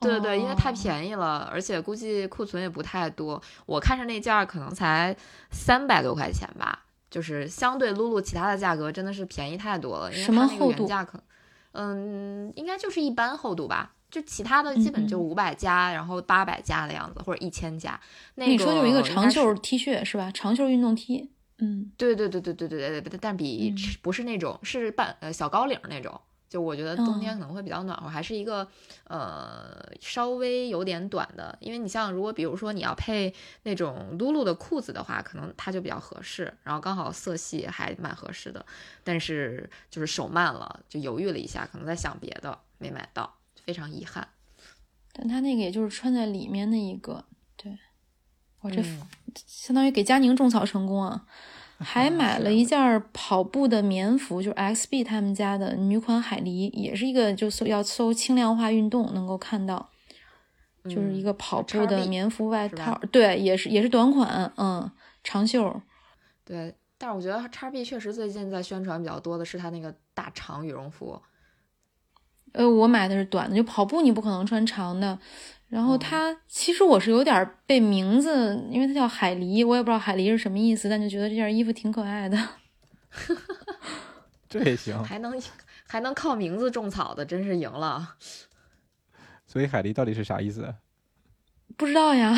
Speaker 2: 对对对，因为太
Speaker 1: 哦
Speaker 2: 便宜了，而且估计库存也不太多。我看上那件儿可能才三百多块钱吧，就是相对露露其他的价格真的是便宜太多了。因为
Speaker 1: 什么
Speaker 2: 它那个原价可，嗯，应该就是一般厚度吧。就其他的基本就五百加，然后八百加的样子，或者一千加。那
Speaker 1: 你说有一个长袖 T 恤是吧？长袖运动 T，嗯，
Speaker 2: 对对对对对对对对，但比
Speaker 1: 嗯。
Speaker 2: 不是那种是半呃小高领儿那种，就我觉得冬天
Speaker 1: 哦
Speaker 2: 可能会比较暖和，还是一个呃稍微有点短的，因为你像如果比如说你要配那种露露的裤子的话，可能它就比较合适，然后刚好色系还蛮合适的，但是就是手慢了，就犹豫了一下，可能在想别的没买到，非常遗憾。
Speaker 1: 但他那个也就是穿在里面的一个，对我这
Speaker 2: 嗯
Speaker 1: 相当于给佳宁种草成功啊！还买了一件儿跑步的棉服，就是 XB 他们家的女款海狸，也是一个就搜要搜轻量化运动能够看到，就是一
Speaker 2: 嗯
Speaker 1: 个跑步的棉服外套，对，也是也是短款，嗯，长袖，
Speaker 2: 对，但是我觉得叉 B 确实最近在宣传比较多的是它那个大长羽绒服。
Speaker 1: 呃，我买的是短的，就跑步你不可能穿长的。然后
Speaker 2: 嗯
Speaker 1: 它其实我是有点儿被名字，因为它叫海狸，我也不知道海狸是什么意思，但就觉得这件衣服挺可爱的。
Speaker 3: 这也行。
Speaker 2: 还能还能靠名字种草的，真是赢了。
Speaker 3: 所以海狸到底是啥意思？
Speaker 1: 不知道呀，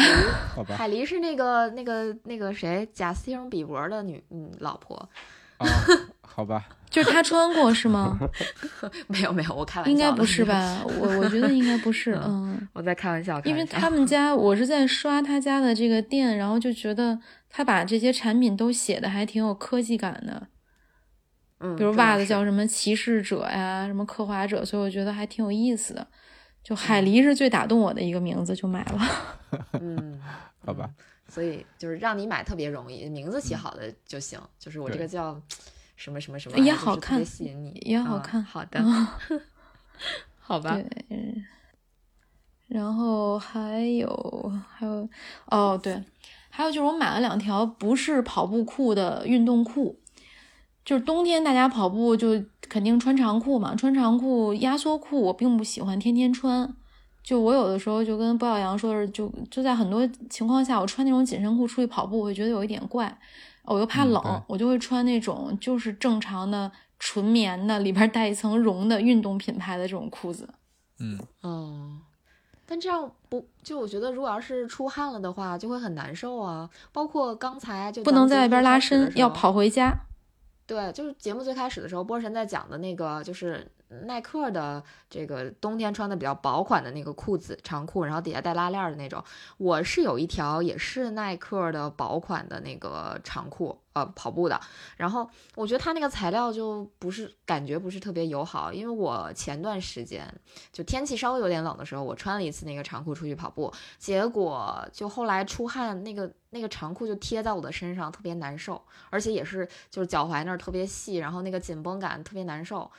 Speaker 3: 好吧，
Speaker 2: 海狸是那个那个那个谁贾斯汀比伯的女嗯老婆，
Speaker 3: 啊，好吧，
Speaker 1: 就是他穿过是吗？
Speaker 2: 没有没有，我开玩笑，
Speaker 1: 应该不是？吧？我我觉得应该不是，嗯，
Speaker 2: 我在开玩笑，
Speaker 1: 因为他们家我是在刷他家的这个店，然后就觉得他把这些产品都写的还挺有科技感的，
Speaker 2: 嗯，
Speaker 1: 比如袜子叫什么骑士者呀，什么刻画者，所以我觉得还挺有意思的。就海狸是最打动我的一个名字，就买了。
Speaker 2: 嗯，
Speaker 3: 好吧
Speaker 2: 嗯，所以就是让你买特别容易，名字起好的就行。就是我这个叫什么什么什么，
Speaker 1: 也好看
Speaker 2: 吸引你，
Speaker 1: 也好
Speaker 2: 啊
Speaker 1: 看
Speaker 2: 好的，好吧，
Speaker 1: 然后还有还有哦，对，还有就是我买了两条不是跑步裤的运动裤，就是冬天大家跑步就肯定穿长裤嘛，穿长裤压缩裤我并不喜欢天天穿。就我有的时候就跟包小杨说的，就就在很多情况下，我穿那种紧身裤出去跑步，我会觉得有一点怪，我又怕冷，
Speaker 3: 嗯
Speaker 1: 我就会穿那种就是正常的纯棉的，里边带一层绒的运动品牌的这种裤子。
Speaker 3: 嗯，
Speaker 2: 哦，但这样不就我觉得，如果要是出汗了的话，就会很难受啊。包括刚才就
Speaker 1: 不能在外边拉
Speaker 2: 伸
Speaker 1: 伸，，要。跑回家。
Speaker 2: 对，就是节目最开始的时候，波神在讲的那个，就是耐克的这个冬天穿的比较薄款的那个裤子，长裤，然后底下带拉链的那种。我是有一条也是耐克的薄款的那个长裤，呃，跑步的。然后我觉得它那个材料就不是感觉不是特别友好，因为我前段时间就天气稍微有点冷的时候，我穿了一次那个长裤出去跑步，结果就后来出汗，那个那个长裤就贴在我的身上，特别难受，而且也是就是脚踝那儿特别细，然后那个紧绷感特别难受。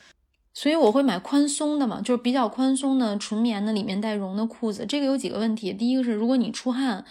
Speaker 1: 所以我会买宽松的嘛，就是比较宽松的纯棉的，里面带绒的裤子。这个有几个问题，第一个是如果你出汗，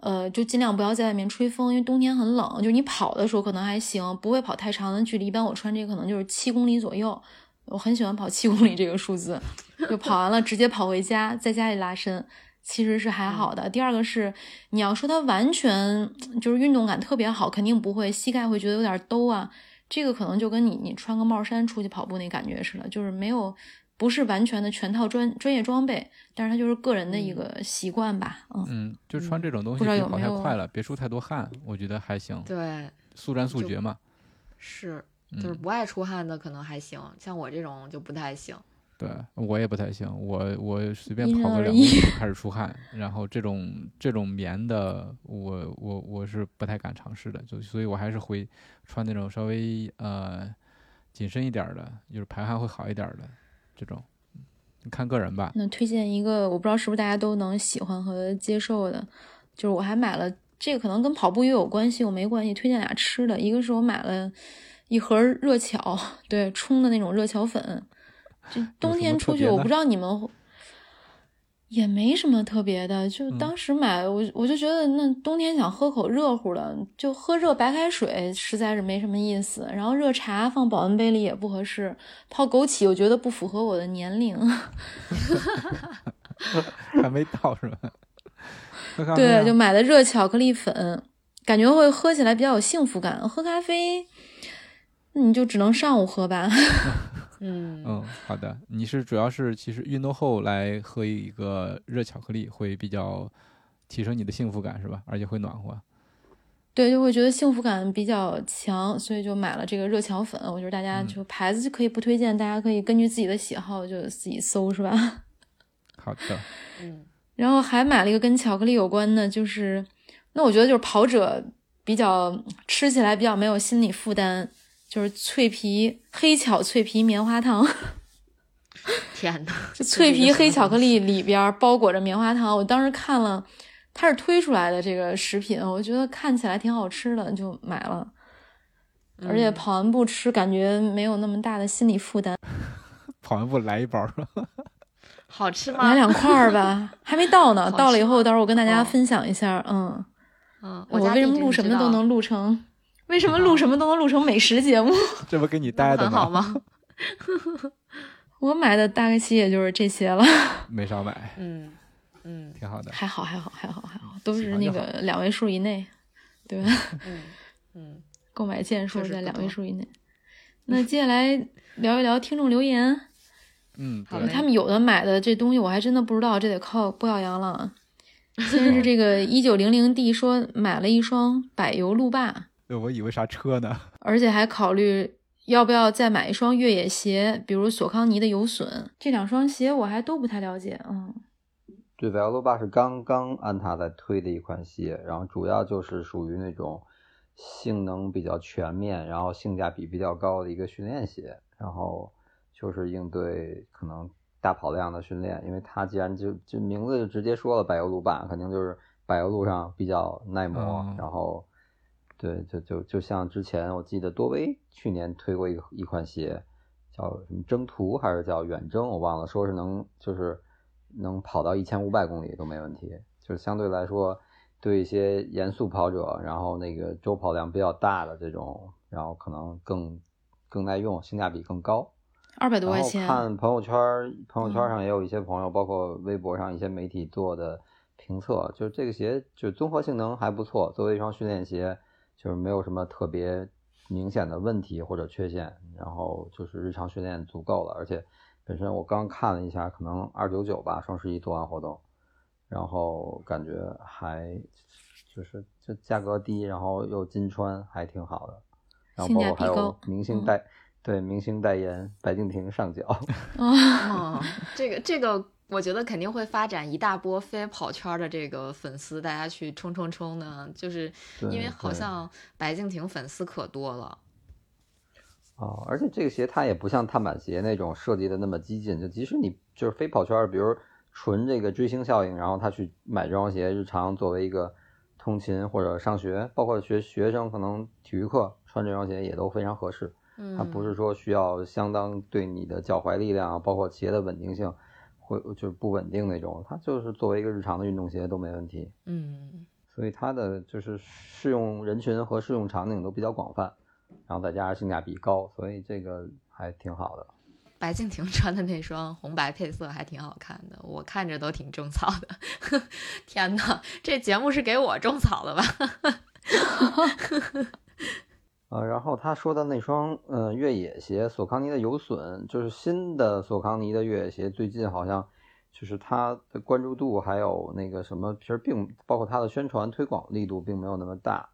Speaker 1: 呃，就尽量不要在外面吹风，因为冬天很冷。就你跑的时候可能还行，不会跑太长的距离。一般我穿这个可能就是七公里左右，我很喜欢跑七公里这个数字。就跑完了直接跑回家，在家里拉伸，其实是还好的。第二个是你要说它完全就是运动感特别好，肯定不会，膝盖会觉得有点兜啊。这个可能就跟你你穿个帽衫出去跑步那感觉似的，就是没有。不是完全的全套专专业装备，但是它就是个人的一个习惯吧。嗯
Speaker 3: 嗯，就穿这种东西别跑太快了，别出太多汗，我觉得还行。
Speaker 2: 对，
Speaker 3: 速战速决嘛。
Speaker 2: 是，就是不爱出汗的可能还行，像我这种就不太行。
Speaker 3: 对我也不太行，我我随便跑个两公里就 开始出汗，然后这种这种棉的，我我我是不太敢尝试的，就所以我还是会穿那种稍微呃紧身一点的，就是排汗会好一点的。这种，看个人吧。
Speaker 1: 那推荐一个，我不知道是不是大家都能喜欢和接受的，就是我还买了这个，可能跟跑步也有关系，我没关系。推荐俩吃的，一个是我买了一盒热巧，对，冲的那种热巧粉。就冬天出去，我不知道你们。也没什么特别的，就当时买我我就觉得那冬天想喝口热乎的，就喝热白开水实在是没什么意思。然后热茶放保温杯里也不合适，泡枸杞我觉得不符合我的年龄。
Speaker 3: 还没到是吧？
Speaker 1: 对，就买的热巧克力粉，感觉会喝起来比较有幸福感。喝咖啡，你就只能上午喝吧。
Speaker 2: 嗯
Speaker 3: 嗯，好的。你是主要是其实运动后来喝一个热巧克力会比较提升你的幸福感是吧？而且会暖和。
Speaker 1: 对，就会觉得幸福感比较强，所以就买了这个热巧粉。我觉得大家就牌子就可以不推荐，大家可以根据自己的喜好就自己搜是吧？
Speaker 3: 好的。
Speaker 2: 嗯。
Speaker 1: 然后还买了一个跟巧克力有关的，就是那我觉得就是跑者比较吃起来比较没有心理负担。就是脆皮黑巧脆皮棉花糖，
Speaker 2: 天呐，
Speaker 1: 就脆皮黑巧克力里边包裹着棉花糖。我当时看了，它是推出来的这个食品，我觉得看起来挺好吃的，就买了。而且跑完步吃，感觉没有那么大的心理负担。
Speaker 3: 跑完步来一包，
Speaker 2: 好吃吗？
Speaker 1: 来两块儿吧，还没到呢。到了以后，到时候我跟大家分享一下。嗯
Speaker 2: 嗯，
Speaker 1: 我为什么录什么都能录成？为什么录什么都能录成美食节目？
Speaker 3: 这不给你带的
Speaker 2: 吗？
Speaker 1: 我买的大概其也就是这些了。
Speaker 3: 没少买，
Speaker 2: 嗯嗯，
Speaker 3: 挺好的。
Speaker 1: 还好还好还好还好，都是那个两位数以内，对吧？
Speaker 2: 嗯嗯，
Speaker 1: 购买件数在两位数以内。那接下来聊一聊听众留言。
Speaker 3: 嗯，
Speaker 2: 好
Speaker 1: 他们有的买的这东西我还真的不知道，这得靠播小羊了。先是这个一九零零 D 说买了一双柏油路霸。
Speaker 3: 我以为啥车呢？
Speaker 1: 而且还考虑要不要再买一双越野鞋，比如索康尼的有损。这两双鞋我还都不太了解。嗯，
Speaker 4: 对，Veloba 是刚刚安踏在推的一款鞋，然后主要就是属于那种性能比较全面，然后性价比比较高的一个训练鞋，然后就是应对可能大跑量的训练。因为它既然就就名字就直接说了柏油路霸，肯定就是柏油路上比较耐磨，然后。对，就就就像之前我记得多威去年推过一个一款鞋，叫什么征途还是叫远征，我忘了，说是能就是能跑到一千五百公里都没问题，就是相对来说对一些严肃跑者，然后那个周跑量比较大的这种，然后可能更更耐用，性价比更高。
Speaker 1: 二百多块钱。
Speaker 4: 看朋友圈，朋友圈上也有一些朋友，包括微博上一些媒体做的评测，就是这个鞋就综合性能还不错，作为一双训练鞋。就是没有什么特别明显的问题或者缺陷，然后就是日常训练足够了，而且本身我刚看了一下，可能二九九吧，双十一做完活动，然后感觉还就是就价格低，然后又金穿，还挺好的。然后包括还有明星代对明星代言，白敬亭上脚。
Speaker 2: 哦，这个这个。我觉得肯定会发展一大波非跑圈的这个粉丝，大家去冲冲冲呢，就是因为好像白敬亭粉丝可多了。
Speaker 4: 哦，而且这个鞋它也不像碳板鞋那种设计的那么激进，就即使你就是非跑圈，比如纯这个追星效应，然后他去买这双鞋，日常作为一个通勤或者上学，包括学学生可能体育课穿这双鞋也都非常合适。
Speaker 2: 嗯，
Speaker 4: 它不是说需要相当对你的脚踝力量，包括鞋的稳定性。会就是不稳定那种，它就是作为一个日常的运动鞋都没问题。
Speaker 2: 嗯，
Speaker 4: 所以它的就是适用人群和适用场景都比较广泛，然后再加上性价比高，所以这个还挺好的。
Speaker 2: 白敬亭穿的那双红白配色还挺好看的，我看着都挺种草的。天哪，这节目是给我种草的吧？
Speaker 4: 呃，然后他说的那双呃越野鞋，索康尼的有损，就是新的索康尼的越野鞋，最近好像就是它的关注度还有那个什么，其实并包括它的宣传推广力度并没有那么大。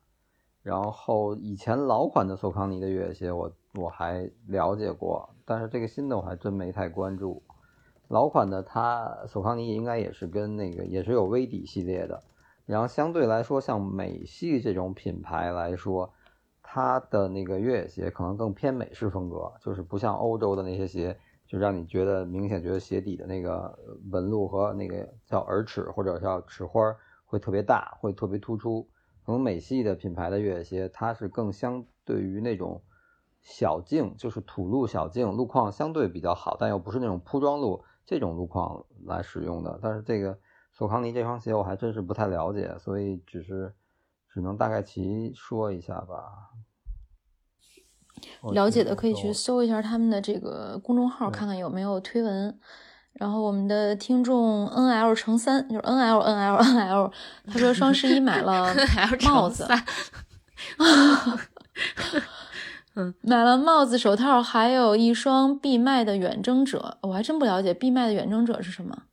Speaker 4: 然后以前老款的索康尼的越野鞋，我我还了解过，但是这个新的我还真没太关注。老款的它索康尼应该也是跟那个也是有微底系列的，然后相对来说像美系这种品牌来说。它的那个越野鞋可能更偏美式风格，就是不像欧洲的那些鞋，就让你觉得明显觉得鞋底的那个纹路和那个叫耳齿或者叫齿花会特别大，会特别突出。可能美系的品牌的越野鞋，它是更相对于那种小径，就是土路小径，路况相对比较好，但又不是那种铺装路这种路况来使用的。但是这个索康尼这双鞋我还真是不太了解，所以只是只能大概其说一下吧。
Speaker 1: 了解的可以去搜一下他们的这个公众号，看看有没有推文。然后我们的听众 N L 乘三就是 N L N L N L，他说双十一买 了帽子，买了帽子、手套，还有一双闭麦的远征者。我还真不了解闭麦的远征者是什么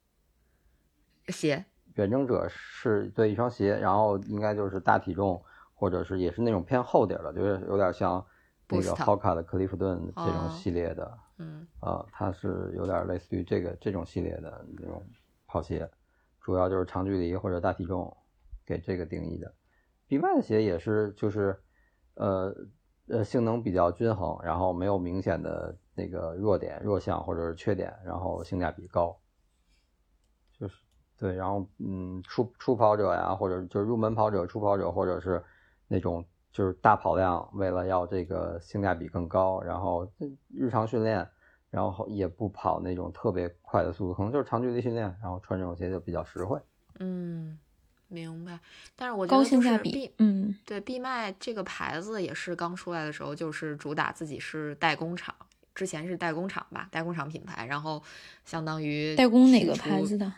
Speaker 2: 鞋。
Speaker 4: 远征者是对一双鞋，然后应该就是大体重，或者是也是那种偏厚点的，就是有点像。那个 Hoka 的克利夫顿这种系列的，
Speaker 2: 嗯，
Speaker 4: 啊，它是有点类似于这个这种系列的那种跑鞋，主要就是长距离或者大体重，给这个定义的。B 麦的鞋也是，就是呃呃性能比较均衡，然后没有明显的那个弱点、弱项或者是缺点，然后性价比高，就是对，然后嗯初初跑者呀，或者就是入门跑者、初跑者，或者是那种。就是大跑量，为了要这个性价比更高，然后日常训练，然后也不跑那种特别快的速度，可能就是长距离训练，然后穿这种鞋就比较实惠。
Speaker 2: 嗯，明白。但是我
Speaker 1: 高性价比，嗯，
Speaker 2: 对，闭麦这个牌子也是刚出来的时候就是主打自己是代工厂，之前是代工厂吧，代工厂品牌，然后相当于
Speaker 1: 代工哪个牌子的？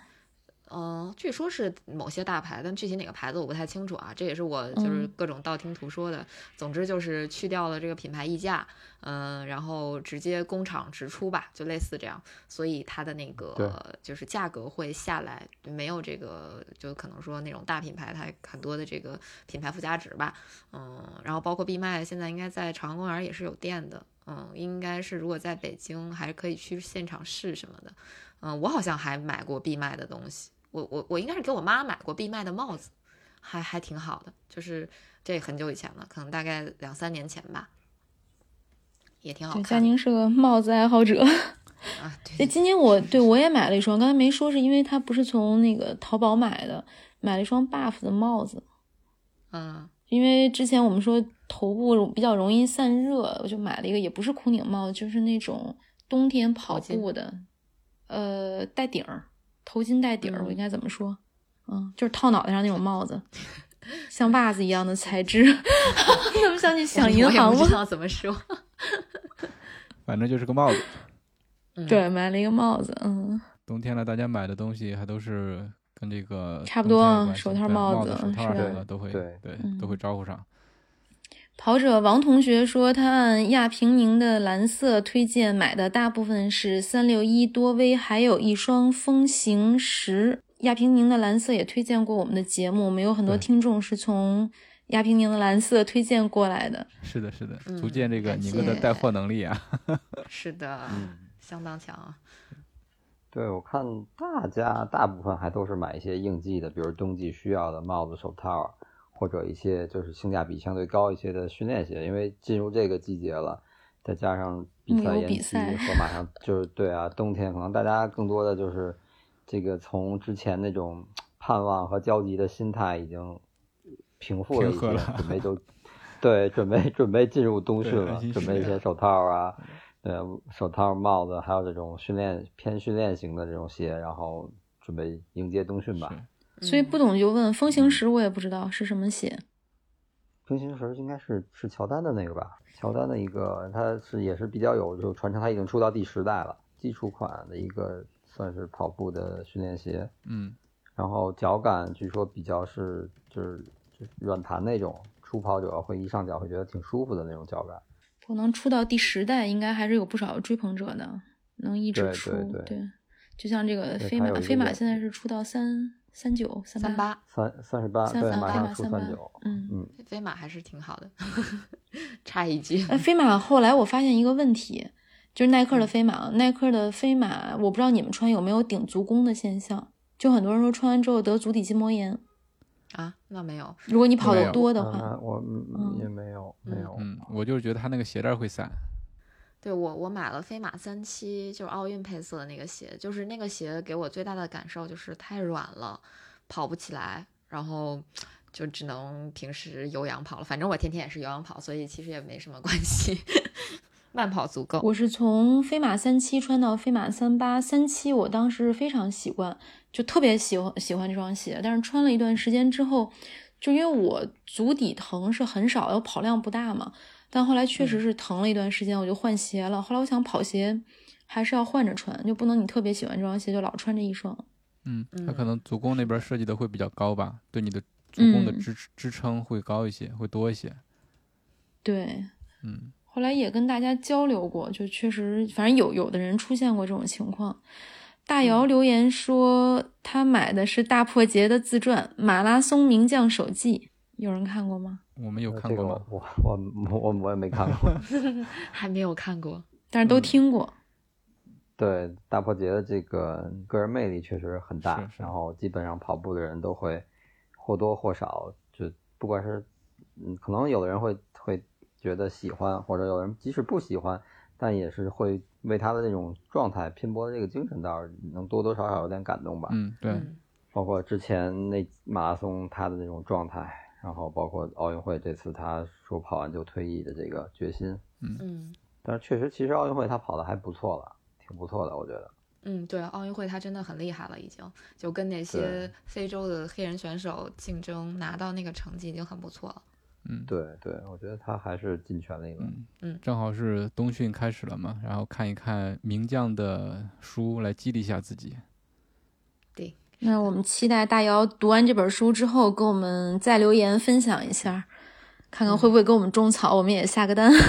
Speaker 2: 嗯，据说是某些大牌，但具体哪个牌子我不太清楚啊。这也是我就是各种道听途说的。总之就是去掉了这个品牌溢价，嗯，然后直接工厂直出吧，就类似这样。所以它的那个就是价格会下来，没有这个就可能说那种大品牌它很多的这个品牌附加值吧。嗯，然后包括闭麦现在应该在朝阳公园也是有店的。嗯，应该是如果在北京还可以去现场试什么的。嗯，我好像还买过闭麦的东西。我我我应该是给我妈买过必麦的帽子，还还挺好的，就是这很久以前了，可能大概两三年前吧，也挺好看。
Speaker 1: 佳宁是个帽子爱好者
Speaker 2: 啊，对。
Speaker 1: 今天我对我也买了一双，刚才没说是因为他不是从那个淘宝买的，买了一双 Buff 的帽子。
Speaker 2: 嗯，
Speaker 1: 因为之前我们说头部比较容易散热，我就买了一个，也不是空顶帽，就是那种冬天跑步的，呃，带顶儿。头巾带底儿，我应该怎么说？嗯，就是套脑袋上那种帽子，像袜子一样的材质。怎么想去想银行？
Speaker 2: 吗不知道怎么说。
Speaker 3: 反正就是个帽子。
Speaker 1: 对，买了一个帽子。嗯。
Speaker 3: 冬天了，大家买的东西还都是跟这个
Speaker 1: 差不多，手套、
Speaker 3: 帽
Speaker 1: 子、
Speaker 3: 手套
Speaker 1: 什
Speaker 3: 么的都会，对对，都会招呼上。
Speaker 1: 跑者王同学说，他按亚平宁的蓝色推荐买的大部分是三六一多威，还有一双风行十。亚平宁的蓝色也推荐过我们的节目，我们有很多听众是从亚平宁的蓝色推荐过来的。
Speaker 3: 是的，是的，足见这个你们的带货能力啊。
Speaker 2: 是的，相当强啊。
Speaker 4: 对，我看大家大部分还都是买一些应季的，比如冬季需要的帽子、手套。或者一些就是性价比相对高一些的训练鞋，因为进入这个季节了，再加上比赛延期和马上就是对啊，冬天可能大家更多的就是这个从之前那种盼望和焦急的心态已经平复了一些，准备 就对准备准备进入冬训了，准备一些手套啊，呃手套、帽子，还有这种训练偏训练型的这种鞋，然后准备迎接冬训吧。
Speaker 1: 所以不懂就问。风行石我也不知道是什么鞋。
Speaker 4: 风行石应该是是乔丹的那个吧？乔丹的一个，它是也是比较有就传承，它已经出到第十代了，基础款的一个算是跑步的训练鞋。
Speaker 3: 嗯，
Speaker 4: 然后脚感据说比较是就是就是软弹那种，初跑者会一上脚会觉得挺舒服的那种脚感。
Speaker 1: 我能出到第十代，应该还是有不少追捧者的，能一直
Speaker 4: 对
Speaker 1: 出。
Speaker 4: 对对
Speaker 1: 就像这个飞马，飞马现在是出到三三九
Speaker 2: 三
Speaker 1: 八，
Speaker 4: 三三十八，对，
Speaker 1: 三三飞
Speaker 4: 马上出三九。
Speaker 1: 嗯。
Speaker 4: 嗯，
Speaker 2: 飞马还是挺好的。插一句，
Speaker 1: 哎，飞马后来我发现一个问题，就是耐克的飞马，耐克的飞马，我不知道你们穿有没有顶足弓的现象，就很多人说穿完之后得足底筋膜炎。
Speaker 2: 啊，那没有，
Speaker 1: 如果你跑得多的话，
Speaker 4: 啊我也没有没有。
Speaker 3: 嗯，我就是觉得它那个鞋带会散。
Speaker 2: 对我我买了飞马三七，就是奥运配色的那个鞋，就是那个鞋给我最大的感受就是太软了，跑不起来，然后就只能平时有氧跑了。反正我天天也是有氧跑，所以其实也没什么关系，慢跑足够。
Speaker 1: 我是从飞马三七穿到飞马三八，三七我当时非常习惯，就特别喜欢喜欢这双鞋，但是穿了一段时间之后，就因为我足底疼是很少，我跑量不大嘛。但后来确实是疼了一段时间，我就换鞋了。后来我想跑鞋还是要换着穿，就不能你特别喜欢这双鞋就老穿这一双。
Speaker 3: 嗯，它
Speaker 2: 嗯
Speaker 3: 可能足弓那边设计的会比较高吧，对你的足弓的
Speaker 1: 嗯
Speaker 3: 支、支撑会高一些，会多一些。
Speaker 1: 对，
Speaker 3: 嗯，
Speaker 1: 后来也跟大家交流过，就确实，反正有有的人出现过这种情况。大姚留言说他买的是大破节的自传《马拉松名将手记》，有人看过吗？
Speaker 3: 我们有看过吗？
Speaker 4: 我我我我我也没看过。
Speaker 2: 还没有看过，
Speaker 1: 但是都听过。
Speaker 4: 对大破节的这个个人魅力确实很大，
Speaker 3: 是是
Speaker 4: 然后基本上跑步的人都会或多或少，就不管是嗯，可能有的人会会觉得喜欢，或者有人即使不喜欢，但也是会为他的这种状态拼搏的这个精神，倒是能多多少少有点感动吧。
Speaker 3: 嗯，对，
Speaker 2: 嗯
Speaker 4: 包括之前那马拉松他的那种状态，然后包括奥运会这次他说跑完就退役的这个决心，
Speaker 2: 嗯
Speaker 4: 但是确实，其实奥运会他跑的还不错了，挺不错的，我觉得。
Speaker 2: 嗯，对，奥运会他真的很厉害了，已经就跟那些非洲的黑人选手竞争，拿到那个成绩已经很不错了。
Speaker 3: 嗯，
Speaker 4: 对对，我觉得他还是尽全力了。
Speaker 3: 嗯
Speaker 2: 嗯
Speaker 3: 正好是冬训开始了嘛，然后看一看名将的书来激励一下自己。
Speaker 1: 那我们期待大姚读完这本书之后，跟我们再留言分享一下，看看会不会给我们种草，我们也下个单。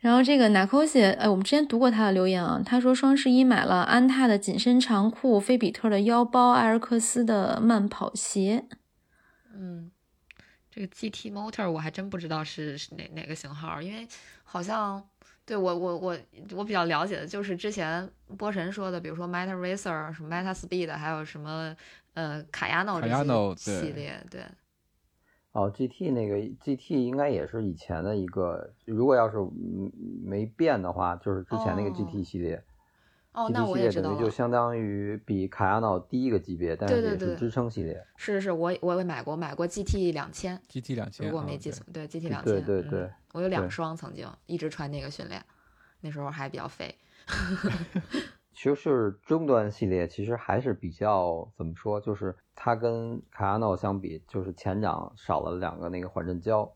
Speaker 1: 然后这个 Nakosi，哎，我们之前读过他的留言啊，他说双十一买了安踏的紧身长裤、菲比特的腰包、埃尔克斯的慢跑鞋。
Speaker 2: 嗯，这个 GT Motor 我还真不知道是是哪哪个型号，因为好像对我我我我比较了解的就是之前波神说的，比如说 Meta Racer、什么 Meta Speed，还有什么呃卡亚诺这些系列，对，
Speaker 4: 哦，GT 那个 GT 应该也是以前的一个，如果要是嗯没变的话，就是之前那个
Speaker 2: 哦
Speaker 4: GT 系列。
Speaker 2: 哦，那我也知道
Speaker 4: 就相当于比卡亚诺低一个级别，但是
Speaker 2: 对对对
Speaker 4: 也是支撑系列。
Speaker 2: 是是是，我我也买过，买过 GT 两千
Speaker 3: ，GT 两千，
Speaker 2: 如果没记错，对 GT 两千，
Speaker 4: 对对对
Speaker 2: 嗯，我有两双，曾经一直穿那个训练，那时候还比较肥，
Speaker 4: 其实是中端系列，其实还是比较怎么说，就是它跟卡亚诺相比，就是前掌少了两个那个缓震胶，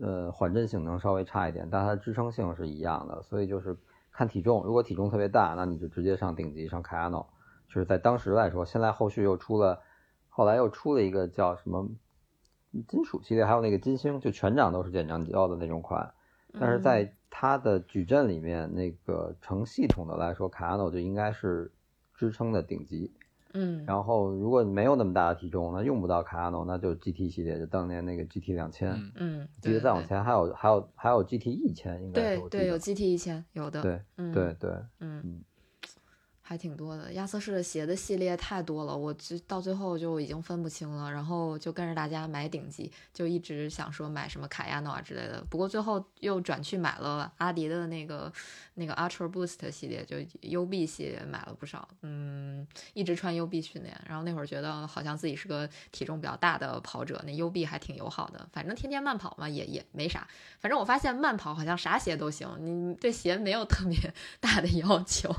Speaker 4: 呃，缓震性能稍微差一点，但它的支撑性是一样的，所以就是看体重，如果体重特别大，那你就直接上顶级上卡亚诺，就是在当时来说，现在后续又出了，后来又出了一个叫什么金属系列，还有那个金星，就全掌都是减障胶的那种款，但是
Speaker 2: 嗯。
Speaker 4: 在它的矩阵里面，那个成系统的来说，卡亚诺就应该是支撑的顶级。
Speaker 2: 嗯，
Speaker 4: 然后如果没有那么大的体重，那用不到卡亚诺，那就 GT 系列，就当年那个 GT 两千、
Speaker 3: 嗯
Speaker 2: 嗯，
Speaker 4: 记得再往前还有还有还有 GT 一千，应该是
Speaker 2: 对对，有 GT 一千，有的，
Speaker 4: 对
Speaker 2: 嗯，
Speaker 4: 对对，
Speaker 2: 嗯
Speaker 4: 嗯，
Speaker 2: 还挺多的。亚瑟士的鞋的系列太多了，我就到最后就已经分不清了，然后就跟着大家买顶级，就一直想说买什么卡亚诺啊之类的。不过最后又转去买了阿迪的那个那个 Ultra Boost 系列，就 UB 系列买了不少，嗯，一直穿 UB 训练。然后那会儿觉得好像自己是个体重比较大的跑者，那 UB 还挺友好的。反正天天慢跑嘛，也也没啥。反正我发现慢跑好像啥鞋都行，你对鞋没有特别 大的要求。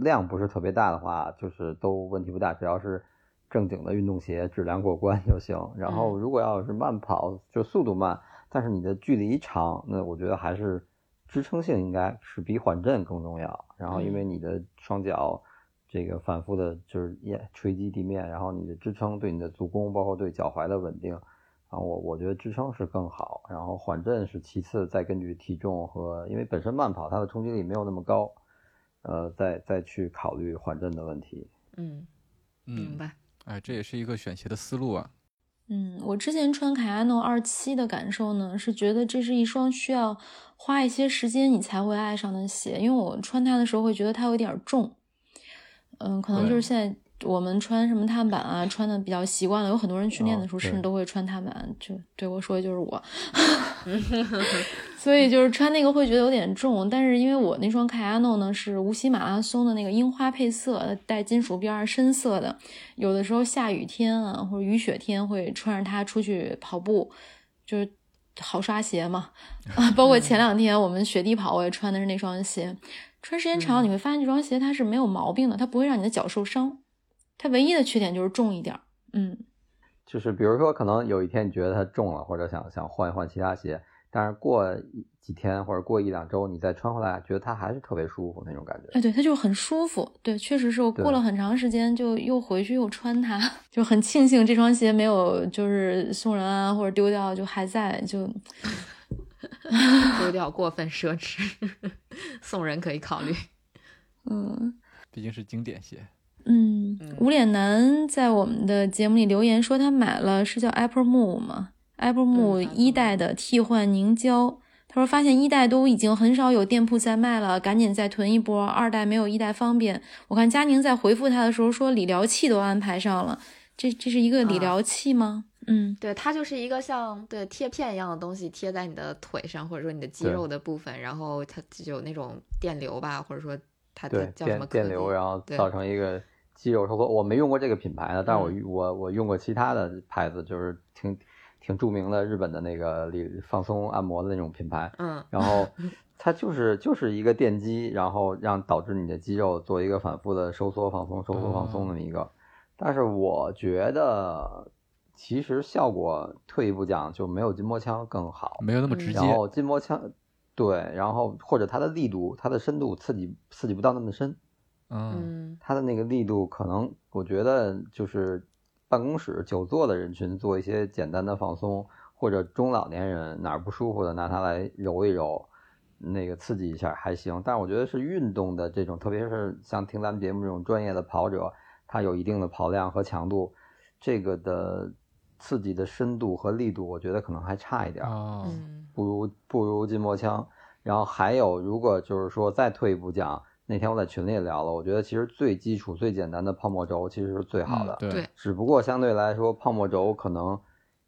Speaker 4: 量不是特别大的话，就是都问题不大，只要是正经的运动鞋，质量过关就行。然后如果要是慢跑，就速度慢，但是你的距离长，那我觉得还是支撑性应该是比缓震更重要。然后因为你的双脚这个反复的就是也锤击地面，然后你的支撑对你的足弓，包括对脚踝的稳定。啊，我我觉得支撑是更好，然后缓震是其次，再根据体重和因为本身慢跑它的冲击力没有那么高，呃，再再去考虑缓震的问题。
Speaker 2: 嗯，
Speaker 3: 嗯
Speaker 2: 明，白。
Speaker 3: 哎，这也是一个选鞋的思路啊。
Speaker 1: 嗯，我之前穿凯亚诺二七的感受呢，是觉得这是一双需要花一些时间你才会爱上的鞋，因为我穿它的时候会觉得它有点重。嗯，可能就是现在我们穿什么碳板啊，穿的比较习惯了，有很多人训练的
Speaker 4: 哦
Speaker 1: 时候甚至都会穿碳板，就对我说的就是我。所以就是穿那个会觉得有点重，但是因为我那双凯亚诺呢是无锡马拉松的那个樱花配色，带金属边儿深色的，有的时候下雨天啊或者雨雪天会穿着它出去跑步，就是好刷鞋嘛。啊，包括前两天我们雪地跑，我也穿的是那双鞋。穿时间长，你会发现这双鞋它是没有毛病的，它不会让你的脚受伤。它唯一的缺点就是重一点儿。嗯，
Speaker 4: 就是比如说，可能有一天你觉得它重了，或者想想换一换其他鞋，但是过几天或者过一两周，你再穿回来，觉得它还是特别舒服那种感觉。
Speaker 1: 哎，对，它就很舒服。对，确实是我过了很长时间，就又回去又穿它，就很庆幸这双鞋没有就是送人啊或者丢掉，就还在。就
Speaker 2: 丢掉过分奢侈，送人可以考虑。
Speaker 1: 嗯
Speaker 3: 毕竟是经典鞋。
Speaker 1: 嗯
Speaker 2: 嗯，
Speaker 1: 无脸男在我们的节目里留言说他买了是叫 Apple Move 吗？Apple Move
Speaker 2: Apple
Speaker 1: 一代的替换凝胶。他说发现一代都已经很少有店铺在卖了，赶紧再囤一波。二代没有一代方便。我看佳宁在回复他的时候说理疗器都安排上了，这这是一个理
Speaker 2: 啊
Speaker 1: 疗器吗？嗯
Speaker 2: 对，它就是一个像对贴片一样的东西，贴在你的腿上，或者说你的肌肉的部分，然后它就有那种电流吧，或者说它它
Speaker 4: 对，
Speaker 2: 叫什么
Speaker 4: 电电流，然后造成一个肌肉收缩。我没用过这个品牌的，但是我
Speaker 2: 嗯
Speaker 4: 我我用过其他的牌子，就是挺挺著名的日本的那个理放松按摩的那种品牌。
Speaker 2: 嗯
Speaker 4: 然后它就是就是一个电击，然后让导致你的肌肉做一个反复的收缩放松收缩放松那么一个。但是我觉得其实效果退一步讲就没有筋膜枪更好。
Speaker 3: 没有那么直接。
Speaker 4: 然后筋膜枪，对，然后或者它的力度、它的深度刺激刺激不到那么深，
Speaker 3: 嗯，
Speaker 2: 嗯
Speaker 4: 它的那个力度可能我觉得就是办公室久坐的人群做一些简单的放松，或者中老年人哪儿不舒服的拿它来揉一揉，那个刺激一下还行。但是我觉得是运动的这种，特别是像听咱们节目这种专业的跑者，他有一定的跑量和强度，这个的刺激的深度和力度，我觉得可能还差一点儿。
Speaker 3: 哦，
Speaker 2: 嗯
Speaker 4: 不如不如筋膜枪。然后还有，如果就是说再退一步讲，那天我在群里也聊了，我觉得其实最基础、最简单的泡沫轴其实是最好的。
Speaker 3: 嗯对
Speaker 2: 对，
Speaker 4: 只不过相对来说，泡沫轴可能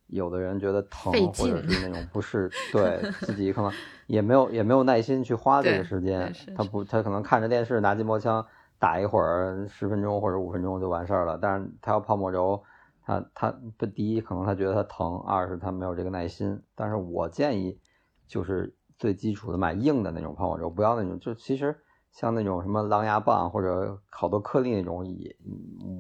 Speaker 4: 有的人觉得疼，或者是那种不适，对自己可能也没有也没有耐心去花这个时间。他不，他可能看着电视拿筋膜枪打一会儿，十分钟或者五分钟就完事儿了。但是他要泡沫轴，他他不第一可能他觉得他疼，二是他没有这个耐心。但是我建议就是最基础的买硬的那种泡沫轴，不要那种就其实。像那种什么狼牙棒或者好多颗粒那种，也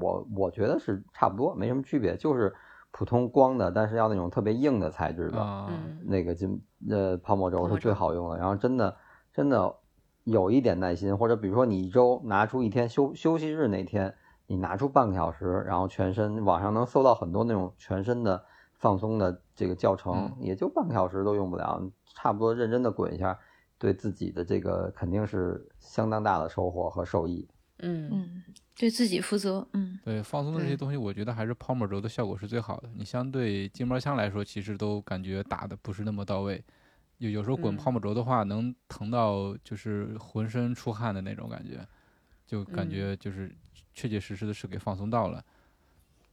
Speaker 4: 我我觉得是差不多，没什么区别，就是普通光的，但是要那种特别硬的材质的，那个金呃泡沫轴是最好用的。然后真的真的有一点耐心，或者比如说你一周拿出一天休休息日那天，你拿出半个小时，然后全身网上能搜到很多那种全身的放松的这个教程，
Speaker 3: 嗯
Speaker 4: 也就半个小时都用不了，差不多认真的滚一下，对自己的这个肯定是相当大的收获和受益。
Speaker 2: 嗯
Speaker 1: 嗯，对自己负责。嗯
Speaker 3: 对放松的这些东西，我觉得还是泡沫轴的效果是最好的。你相对筋膜枪来说，其实都感觉打的不是那么到位。有有时候滚
Speaker 2: 嗯
Speaker 3: 泡沫轴的话，能疼到就是浑身出汗的那种感觉，就感
Speaker 2: 嗯
Speaker 3: 觉就是确确实实的是给放松到了。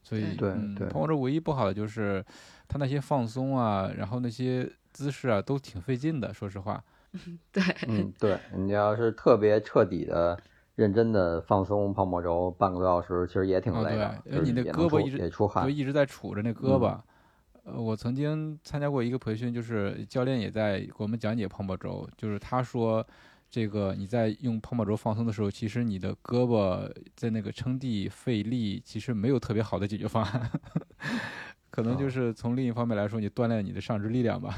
Speaker 3: 所以，
Speaker 4: 对
Speaker 3: 嗯
Speaker 4: 对
Speaker 3: 泡沫轴唯一不好的就是它那些放松啊，然后那些姿势啊，都挺费劲的。说实话，
Speaker 2: 对，
Speaker 4: 嗯，对，你要是特别彻底的、认真的放松泡沫轴半个多小时，其实也挺
Speaker 3: 哦
Speaker 4: 累的，
Speaker 3: 对
Speaker 4: 就是
Speaker 3: 你的胳膊一直
Speaker 4: 也出汗
Speaker 3: 就。一直在杵着那胳膊。呃，我曾经参加过一个培训，就是教练也在给我们讲解泡沫轴，就是他说，这个你在用泡沫轴放松的时候，其实你的胳膊在那个撑地费力，其实没有特别好的解决方案。可能就是从另一方面来说，你锻炼你的上肢力量吧。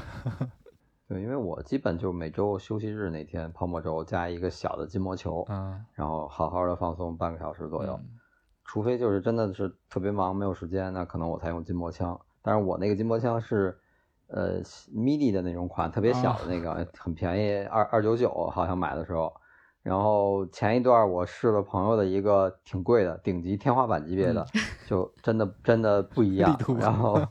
Speaker 4: 对，因为我基本就每周休息日那天泡沫轴加一个小的筋膜球，
Speaker 3: 嗯，
Speaker 4: 然后好好的放松半个小时左右。
Speaker 3: 嗯
Speaker 4: 除非就是真的是特别忙没有时间，那可能我才用筋膜枪。但是我那个筋膜枪是，呃，mini 的那种款，特别小的那个，很便宜，二二九九好像买的时候。然后前一段我试了朋友的一个挺贵的顶级天花板级别的，就真的真的不一样 然后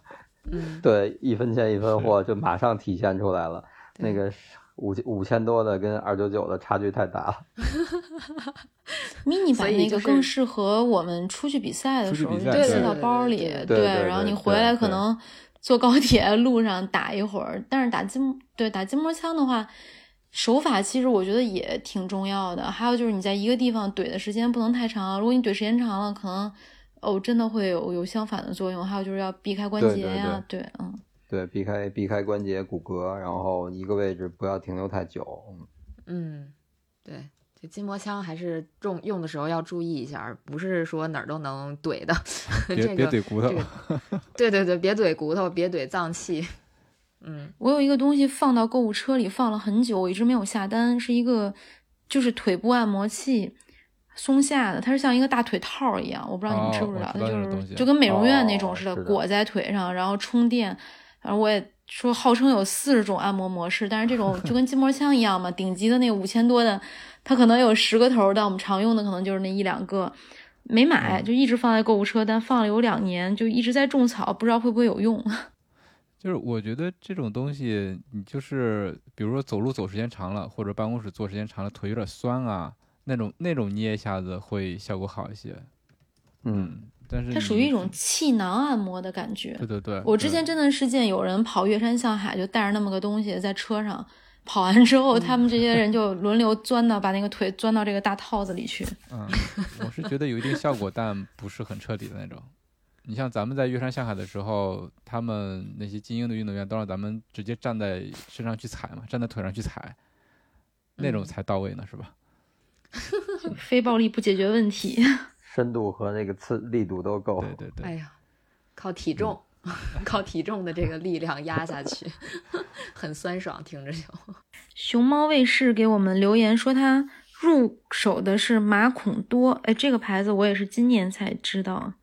Speaker 2: 嗯，
Speaker 4: 对一分钱一分货，就马上体现出来了。那个五五千多的跟二九九的差距太大了。
Speaker 1: mini
Speaker 2: 所
Speaker 1: 版那个更适合我们出去比赛的时候，就塞到包里，
Speaker 2: 对
Speaker 1: 然后你回来可能坐高铁路上打一会儿。但是打筋对打筋膜枪的话，手法其实我觉得也挺重要的。还有就是你在一个地方怼的时间不能太长，如果你怼时间长了，可能哦真的会有有相反的作用。还有就是要避开关
Speaker 4: 对对
Speaker 1: 节呀，对，嗯。
Speaker 4: 对，避开避开关节、骨骼，然后一个位置不要停留太久。嗯
Speaker 2: 嗯，对，这筋膜枪还是用用的时候要注意一下，不是说哪儿都能怼的。
Speaker 3: 别
Speaker 2: 这个
Speaker 3: 别怼骨头
Speaker 2: 这。个对对对，别怼骨头，别怼脏器。嗯
Speaker 1: 我有一个东西放到购物车里放了很久，我一直没有下单，是一个就是腿部按摩器，松下的，它是像一个大腿套一样，我不知道你们知不知道，就是就跟美容院那种似的，
Speaker 4: 哦
Speaker 1: 裹在腿上，然后充电。然后我也说号称有四十种按摩模式，但是这种就跟 筋膜枪一样嘛，顶级的那五千多的，它可能有十个头，但我们常用的可能就是那一两个。没买，
Speaker 3: 嗯
Speaker 1: 就一直放在购物车，但放了有两年，就一直在种草，不知道会不会有用。
Speaker 3: 就是我觉得这种东西，你就是比如说走路走时间长了，或者办公室坐时间长了，腿有点酸啊，那种那种捏一下子会效果好一些。
Speaker 4: 嗯，
Speaker 3: 但是
Speaker 1: 它属于一种气囊按摩的感觉。
Speaker 3: 对对对。
Speaker 1: 我之前真的是见有人跑越山向海，就带着那么个东西在车上，跑完之后，他们这些人就轮流钻到，把那个腿钻到这个大套子里去。
Speaker 3: 嗯，我是觉得有一定效果，但不是很彻底的那种。你像咱们在越山向海的时候，他们那些精英的运动员都让咱们直接站在身上去踩嘛，站在腿上去踩，那种
Speaker 2: 嗯
Speaker 3: 才到位呢，是吧？
Speaker 1: 非暴力不解决问题。
Speaker 4: 深度和那个刺力度都够。
Speaker 3: 对对对。
Speaker 2: 哎呀，靠体重，靠体重的这个力量压下去，很酸爽，听着就。
Speaker 1: 熊猫卫视给我们留言说他入手的是马孔多，哎，这个牌子我也是今年才知道。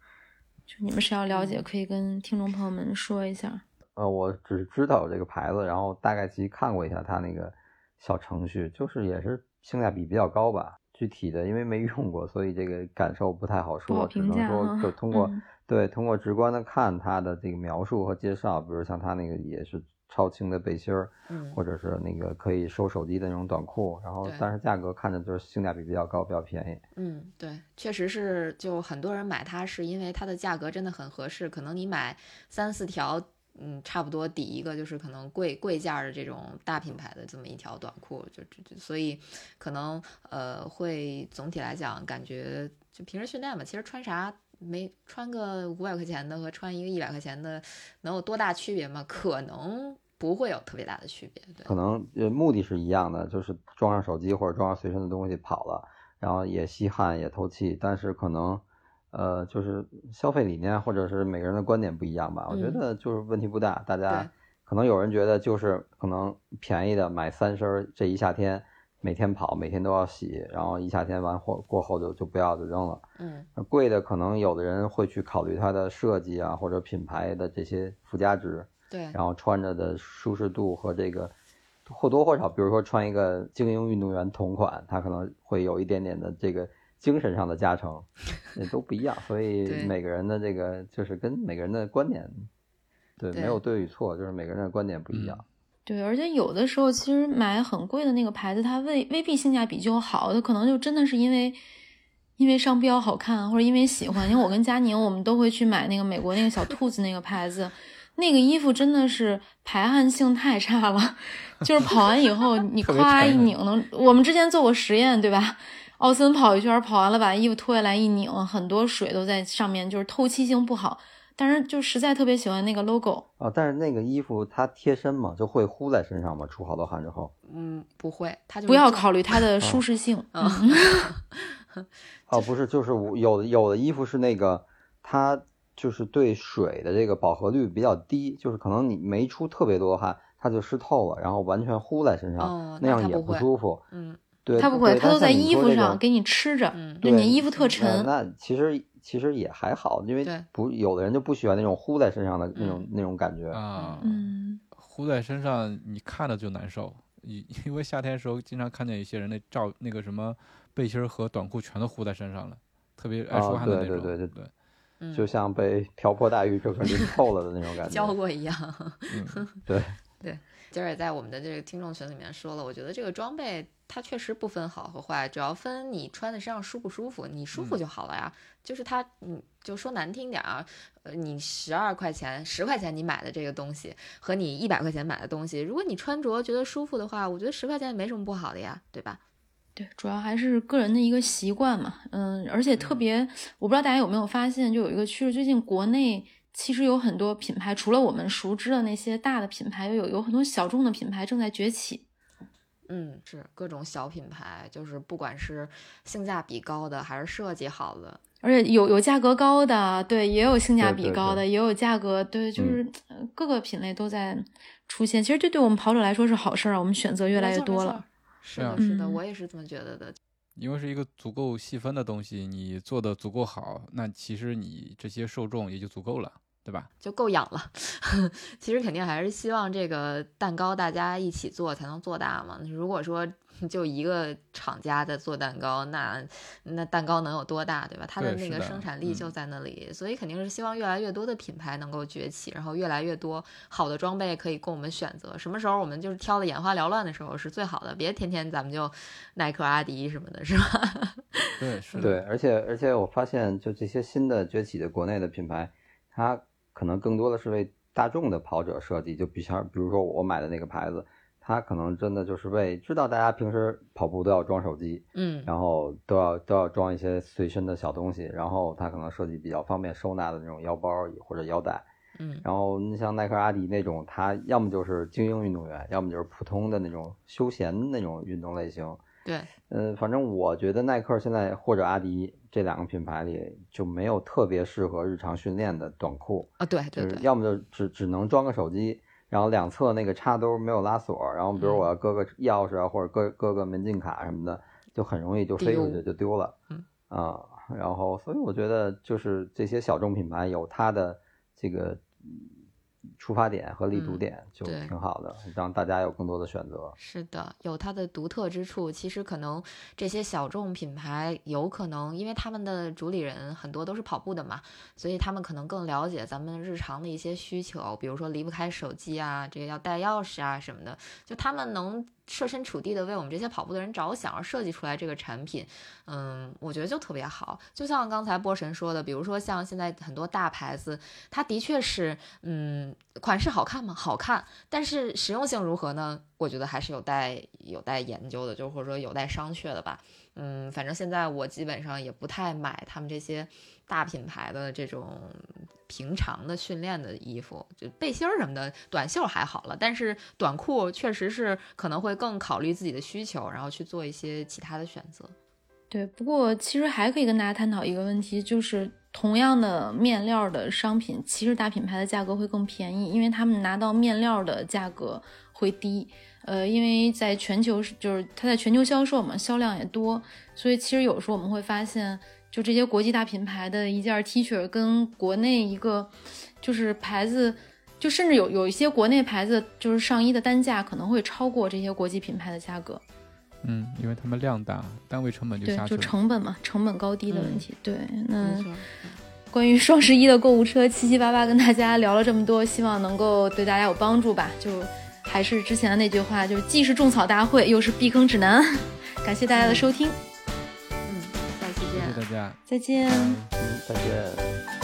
Speaker 1: 就你们谁要了解，可以跟听众朋友们说一下。
Speaker 4: 呃，我只是知道有这个牌子，然后大概其看过一下它那个小程序，就是也是性价比比较高吧。具体的因为没用过，所以这个感受不太好说，只能说就通过、
Speaker 1: 嗯。
Speaker 4: 对通过直观的看它的这个描述和介绍，比如像它那个也是超轻的背心儿，
Speaker 2: 嗯。
Speaker 4: 或者是那个可以收手机的那种短裤，然后但是价格看着就是性价比比较高，比较便宜。
Speaker 2: 嗯，对，确实是，就很多人买它是因为它的价格真的很合适，可能你买三四条，嗯，差不多抵一个就是可能贵贵价的这种大品牌的这么一条短裤，就就就所以可能呃会总体来讲感觉就平时训练嘛，其实穿啥没穿个五百块钱的和穿一个一百块钱的能有多大区别吗？可能不会有特别大的区别，
Speaker 4: 可，能呃目的是一样的，就是装上手机或者装上随身的东西跑了，然后也吸汗也透气，但是可能呃就是消费理念或者是每个人的观点不一样吧。我觉
Speaker 2: 嗯
Speaker 4: 得就是问题不大，大家可能有人觉得就是可能便宜的买三身，这一夏天每天跑，每天都要洗，然后一夏天完后过后就就不要就扔了。
Speaker 2: 嗯
Speaker 4: 贵的可能有的人会去考虑它的设计啊或者品牌的这些附加值。
Speaker 2: 对，
Speaker 4: 然后穿着的舒适度和这个或多或少，比如说穿一个精英运动员同款，他可能会有一点点的这个精神上的加成，也都不一样。所以 每个人的这个就是跟每个人的观点，对，
Speaker 2: 对
Speaker 4: 没有对与错，就是每个人的观点不一样。
Speaker 1: 对，而且有的时候其实买很贵的那个牌子，它未未必性价比就好，它可能就真的是因为因为商标好看，或者因为喜欢。因为我跟佳宁，我们都会去买那个美国那个小兔子那个牌子，那个衣服真的是排汗性太差了，就是跑完以后你 夸一拧能，我们之前做过实验，对吧？奥森跑一圈，跑完了把衣服脱下来一拧，很多水都在上面，就是透气性不好。但是就实在特别喜欢那个 logo。
Speaker 4: 啊，但是那个衣服它贴身嘛，就会呼在身上嘛，出好多汗之后。
Speaker 2: 嗯，不会，它就
Speaker 1: 不要考虑它的舒适性。
Speaker 2: 啊，
Speaker 4: 哦，不是，就是有的有的衣服是那个它就是对水的这个饱和率比较低，就是可能你没出特别多汗，它就湿透了，然后完全呼在身上，
Speaker 2: 哦
Speaker 4: 那样也
Speaker 2: 不
Speaker 4: 舒服。
Speaker 2: 嗯，
Speaker 4: 对，
Speaker 1: 它不会，
Speaker 4: 对
Speaker 1: 它都在衣服上给你吃着，
Speaker 2: 嗯
Speaker 1: 就你衣服特
Speaker 4: 呃
Speaker 1: 沉。
Speaker 4: 那其实其实也还好，因为
Speaker 2: 对
Speaker 4: 不有的人就不喜欢那种呼在身上的那种、
Speaker 2: 嗯
Speaker 4: 那种感觉。
Speaker 3: 啊，
Speaker 1: 嗯，
Speaker 3: 糊在身上，你看着就难受。因 因为夏天的时候，经常看见一些人那照那个什么背心儿和短裤全都糊在身上了，特别爱
Speaker 4: 啊
Speaker 3: 出汗的那
Speaker 4: 对
Speaker 3: 种。
Speaker 4: 对对对
Speaker 2: 嗯
Speaker 4: 就像被瓢泼大雨整个淋透了的那种感觉。
Speaker 2: 浇过一样。
Speaker 3: 嗯
Speaker 4: 对，
Speaker 2: 今儿也在我们的这个听众群里面说了，我觉得这个装备它确实不分好和坏，主要分你穿在身上舒不舒服，你舒服就好了呀。就是它，嗯，就说难听点啊，呃，你十二块钱、十块钱你买的这个东西，和你一百块钱买的东西，如果你穿着觉得舒服的话，我觉得十块钱也没什么不好的呀，对吧？
Speaker 1: 对，主要还是个人的一个习惯嘛。嗯，而且特别，我不知道大家有没有发现，就有一个趋势，最近国内其实有很多品牌，除了我们熟知的那些大的品牌，有有很多小众的品牌正在崛起。
Speaker 2: 嗯，是各种小品牌，就是不管是性价比高的，还是设计好的，
Speaker 1: 而且有有价格高的，对，也有性价
Speaker 4: 对对对
Speaker 1: 比高的，也有价格对，就是、呃各个品类都在出现。其实这对我们跑者来说是好事儿啊，我们选择越来越多了。。
Speaker 2: 是的，
Speaker 3: 是啊
Speaker 2: 是的，
Speaker 1: 嗯
Speaker 2: 我也是这么觉得的。
Speaker 3: 因为是一个足够细分的东西，你做的足够好，那其实你这些受众也就足够了，对吧？
Speaker 2: 就够养了。其实肯定还是希望这个蛋糕大家一起做才能做大嘛。如果说 就一个厂家在做蛋糕，那那蛋糕能有多大，对吧？它的那个生产力就
Speaker 3: 嗯
Speaker 2: 在那里，所以肯定是希望越来越多的品牌能够崛起，然后越来越多好的装备可以供我们选择。什么时候我们就是挑的眼花缭乱的时候是最好的，别天天咱们就耐克、阿迪什么的，是吧？
Speaker 3: 对，是的。
Speaker 4: 对，而且而且我发现，就这些新的崛起的国内的品牌，它可能更多的是为大众的跑者设计。就比像比如说我买的那个牌子，它可能真的就是为知道大家平时跑步都要装手机，
Speaker 2: 嗯，
Speaker 4: 然后都要都要装一些随身的小东西，然后它可能设计比较方便收纳的那种腰包或者腰带。
Speaker 2: 嗯
Speaker 4: 然后你像耐克、阿迪那种，它要么就是精英运动员，要么就是普通的那种休闲那种运动类型。
Speaker 2: 对，
Speaker 4: 嗯，反正我觉得耐克现在或者阿迪这两个品牌里就没有特别适合日常训练的短裤，
Speaker 2: 啊，对
Speaker 4: 就是
Speaker 2: 对。对，
Speaker 4: 要么就只只能装个手机，然后两侧那个插兜没有拉锁，然后比如
Speaker 2: 嗯。
Speaker 4: 我要搁个钥匙啊，或者搁搁个门禁卡什么的，就很容易就飞出去就丢了。
Speaker 2: 嗯。
Speaker 4: 啊，然后所以我觉得就是这些小众品牌有它的这个嗯出发点和立足
Speaker 2: 嗯
Speaker 4: 点就挺好的，让大家有更多的选择。
Speaker 2: 是的，有它的独特之处。其实可能这些小众品牌有可能，因为他们的主理人很多都是跑步的嘛，所以他们可能更了解咱们日常的一些需求，比如说离不开手机啊，这个要带钥匙啊什么的，就他们能设身处地的为我们这些跑步的人着想而设计出来这个产品，嗯，我觉得就特别好。就像刚才波神说的，比如说像现在很多大牌子，它的确是，嗯，款式好看吗？好看，但是实用性如何呢？我觉得还是有待有待研究的，就或者说有待商榷的吧。嗯，反正现在我基本上也不太买他们这些大品牌的这种平常的训练的衣服，就背心儿什么的，短袖还好了，但是短裤确实是可能会更考虑自己的需求，然后去做一些其他的选择。
Speaker 1: 对，不过其实还可以跟大家探讨一个问题，就是同样的面料的商品，其实大品牌的价格会更便宜，因为他们拿到面料的价格会低。呃，因为在全球是就是它在全球销售嘛，销量也多，所以其实有时候我们会发现，就这些国际大品牌的一件 T 恤跟国内一个就是牌子。就甚至有有一些国内牌子，就是上衣的单价可能会超过这些国际品牌的价格。
Speaker 3: 嗯，因为他们量大，单位成本就
Speaker 1: 对，就
Speaker 3: 下去了。
Speaker 1: 成本嘛，成本高低的问
Speaker 2: 嗯
Speaker 1: 题。对，那，关于双十一的购物车，七七八八跟大家聊了这么多，希望能够对大家有帮助吧。就还是之前的那句话，就是既是种草大会，又是避坑指南。感谢大家的收听，再见。
Speaker 4: 嗯，再见。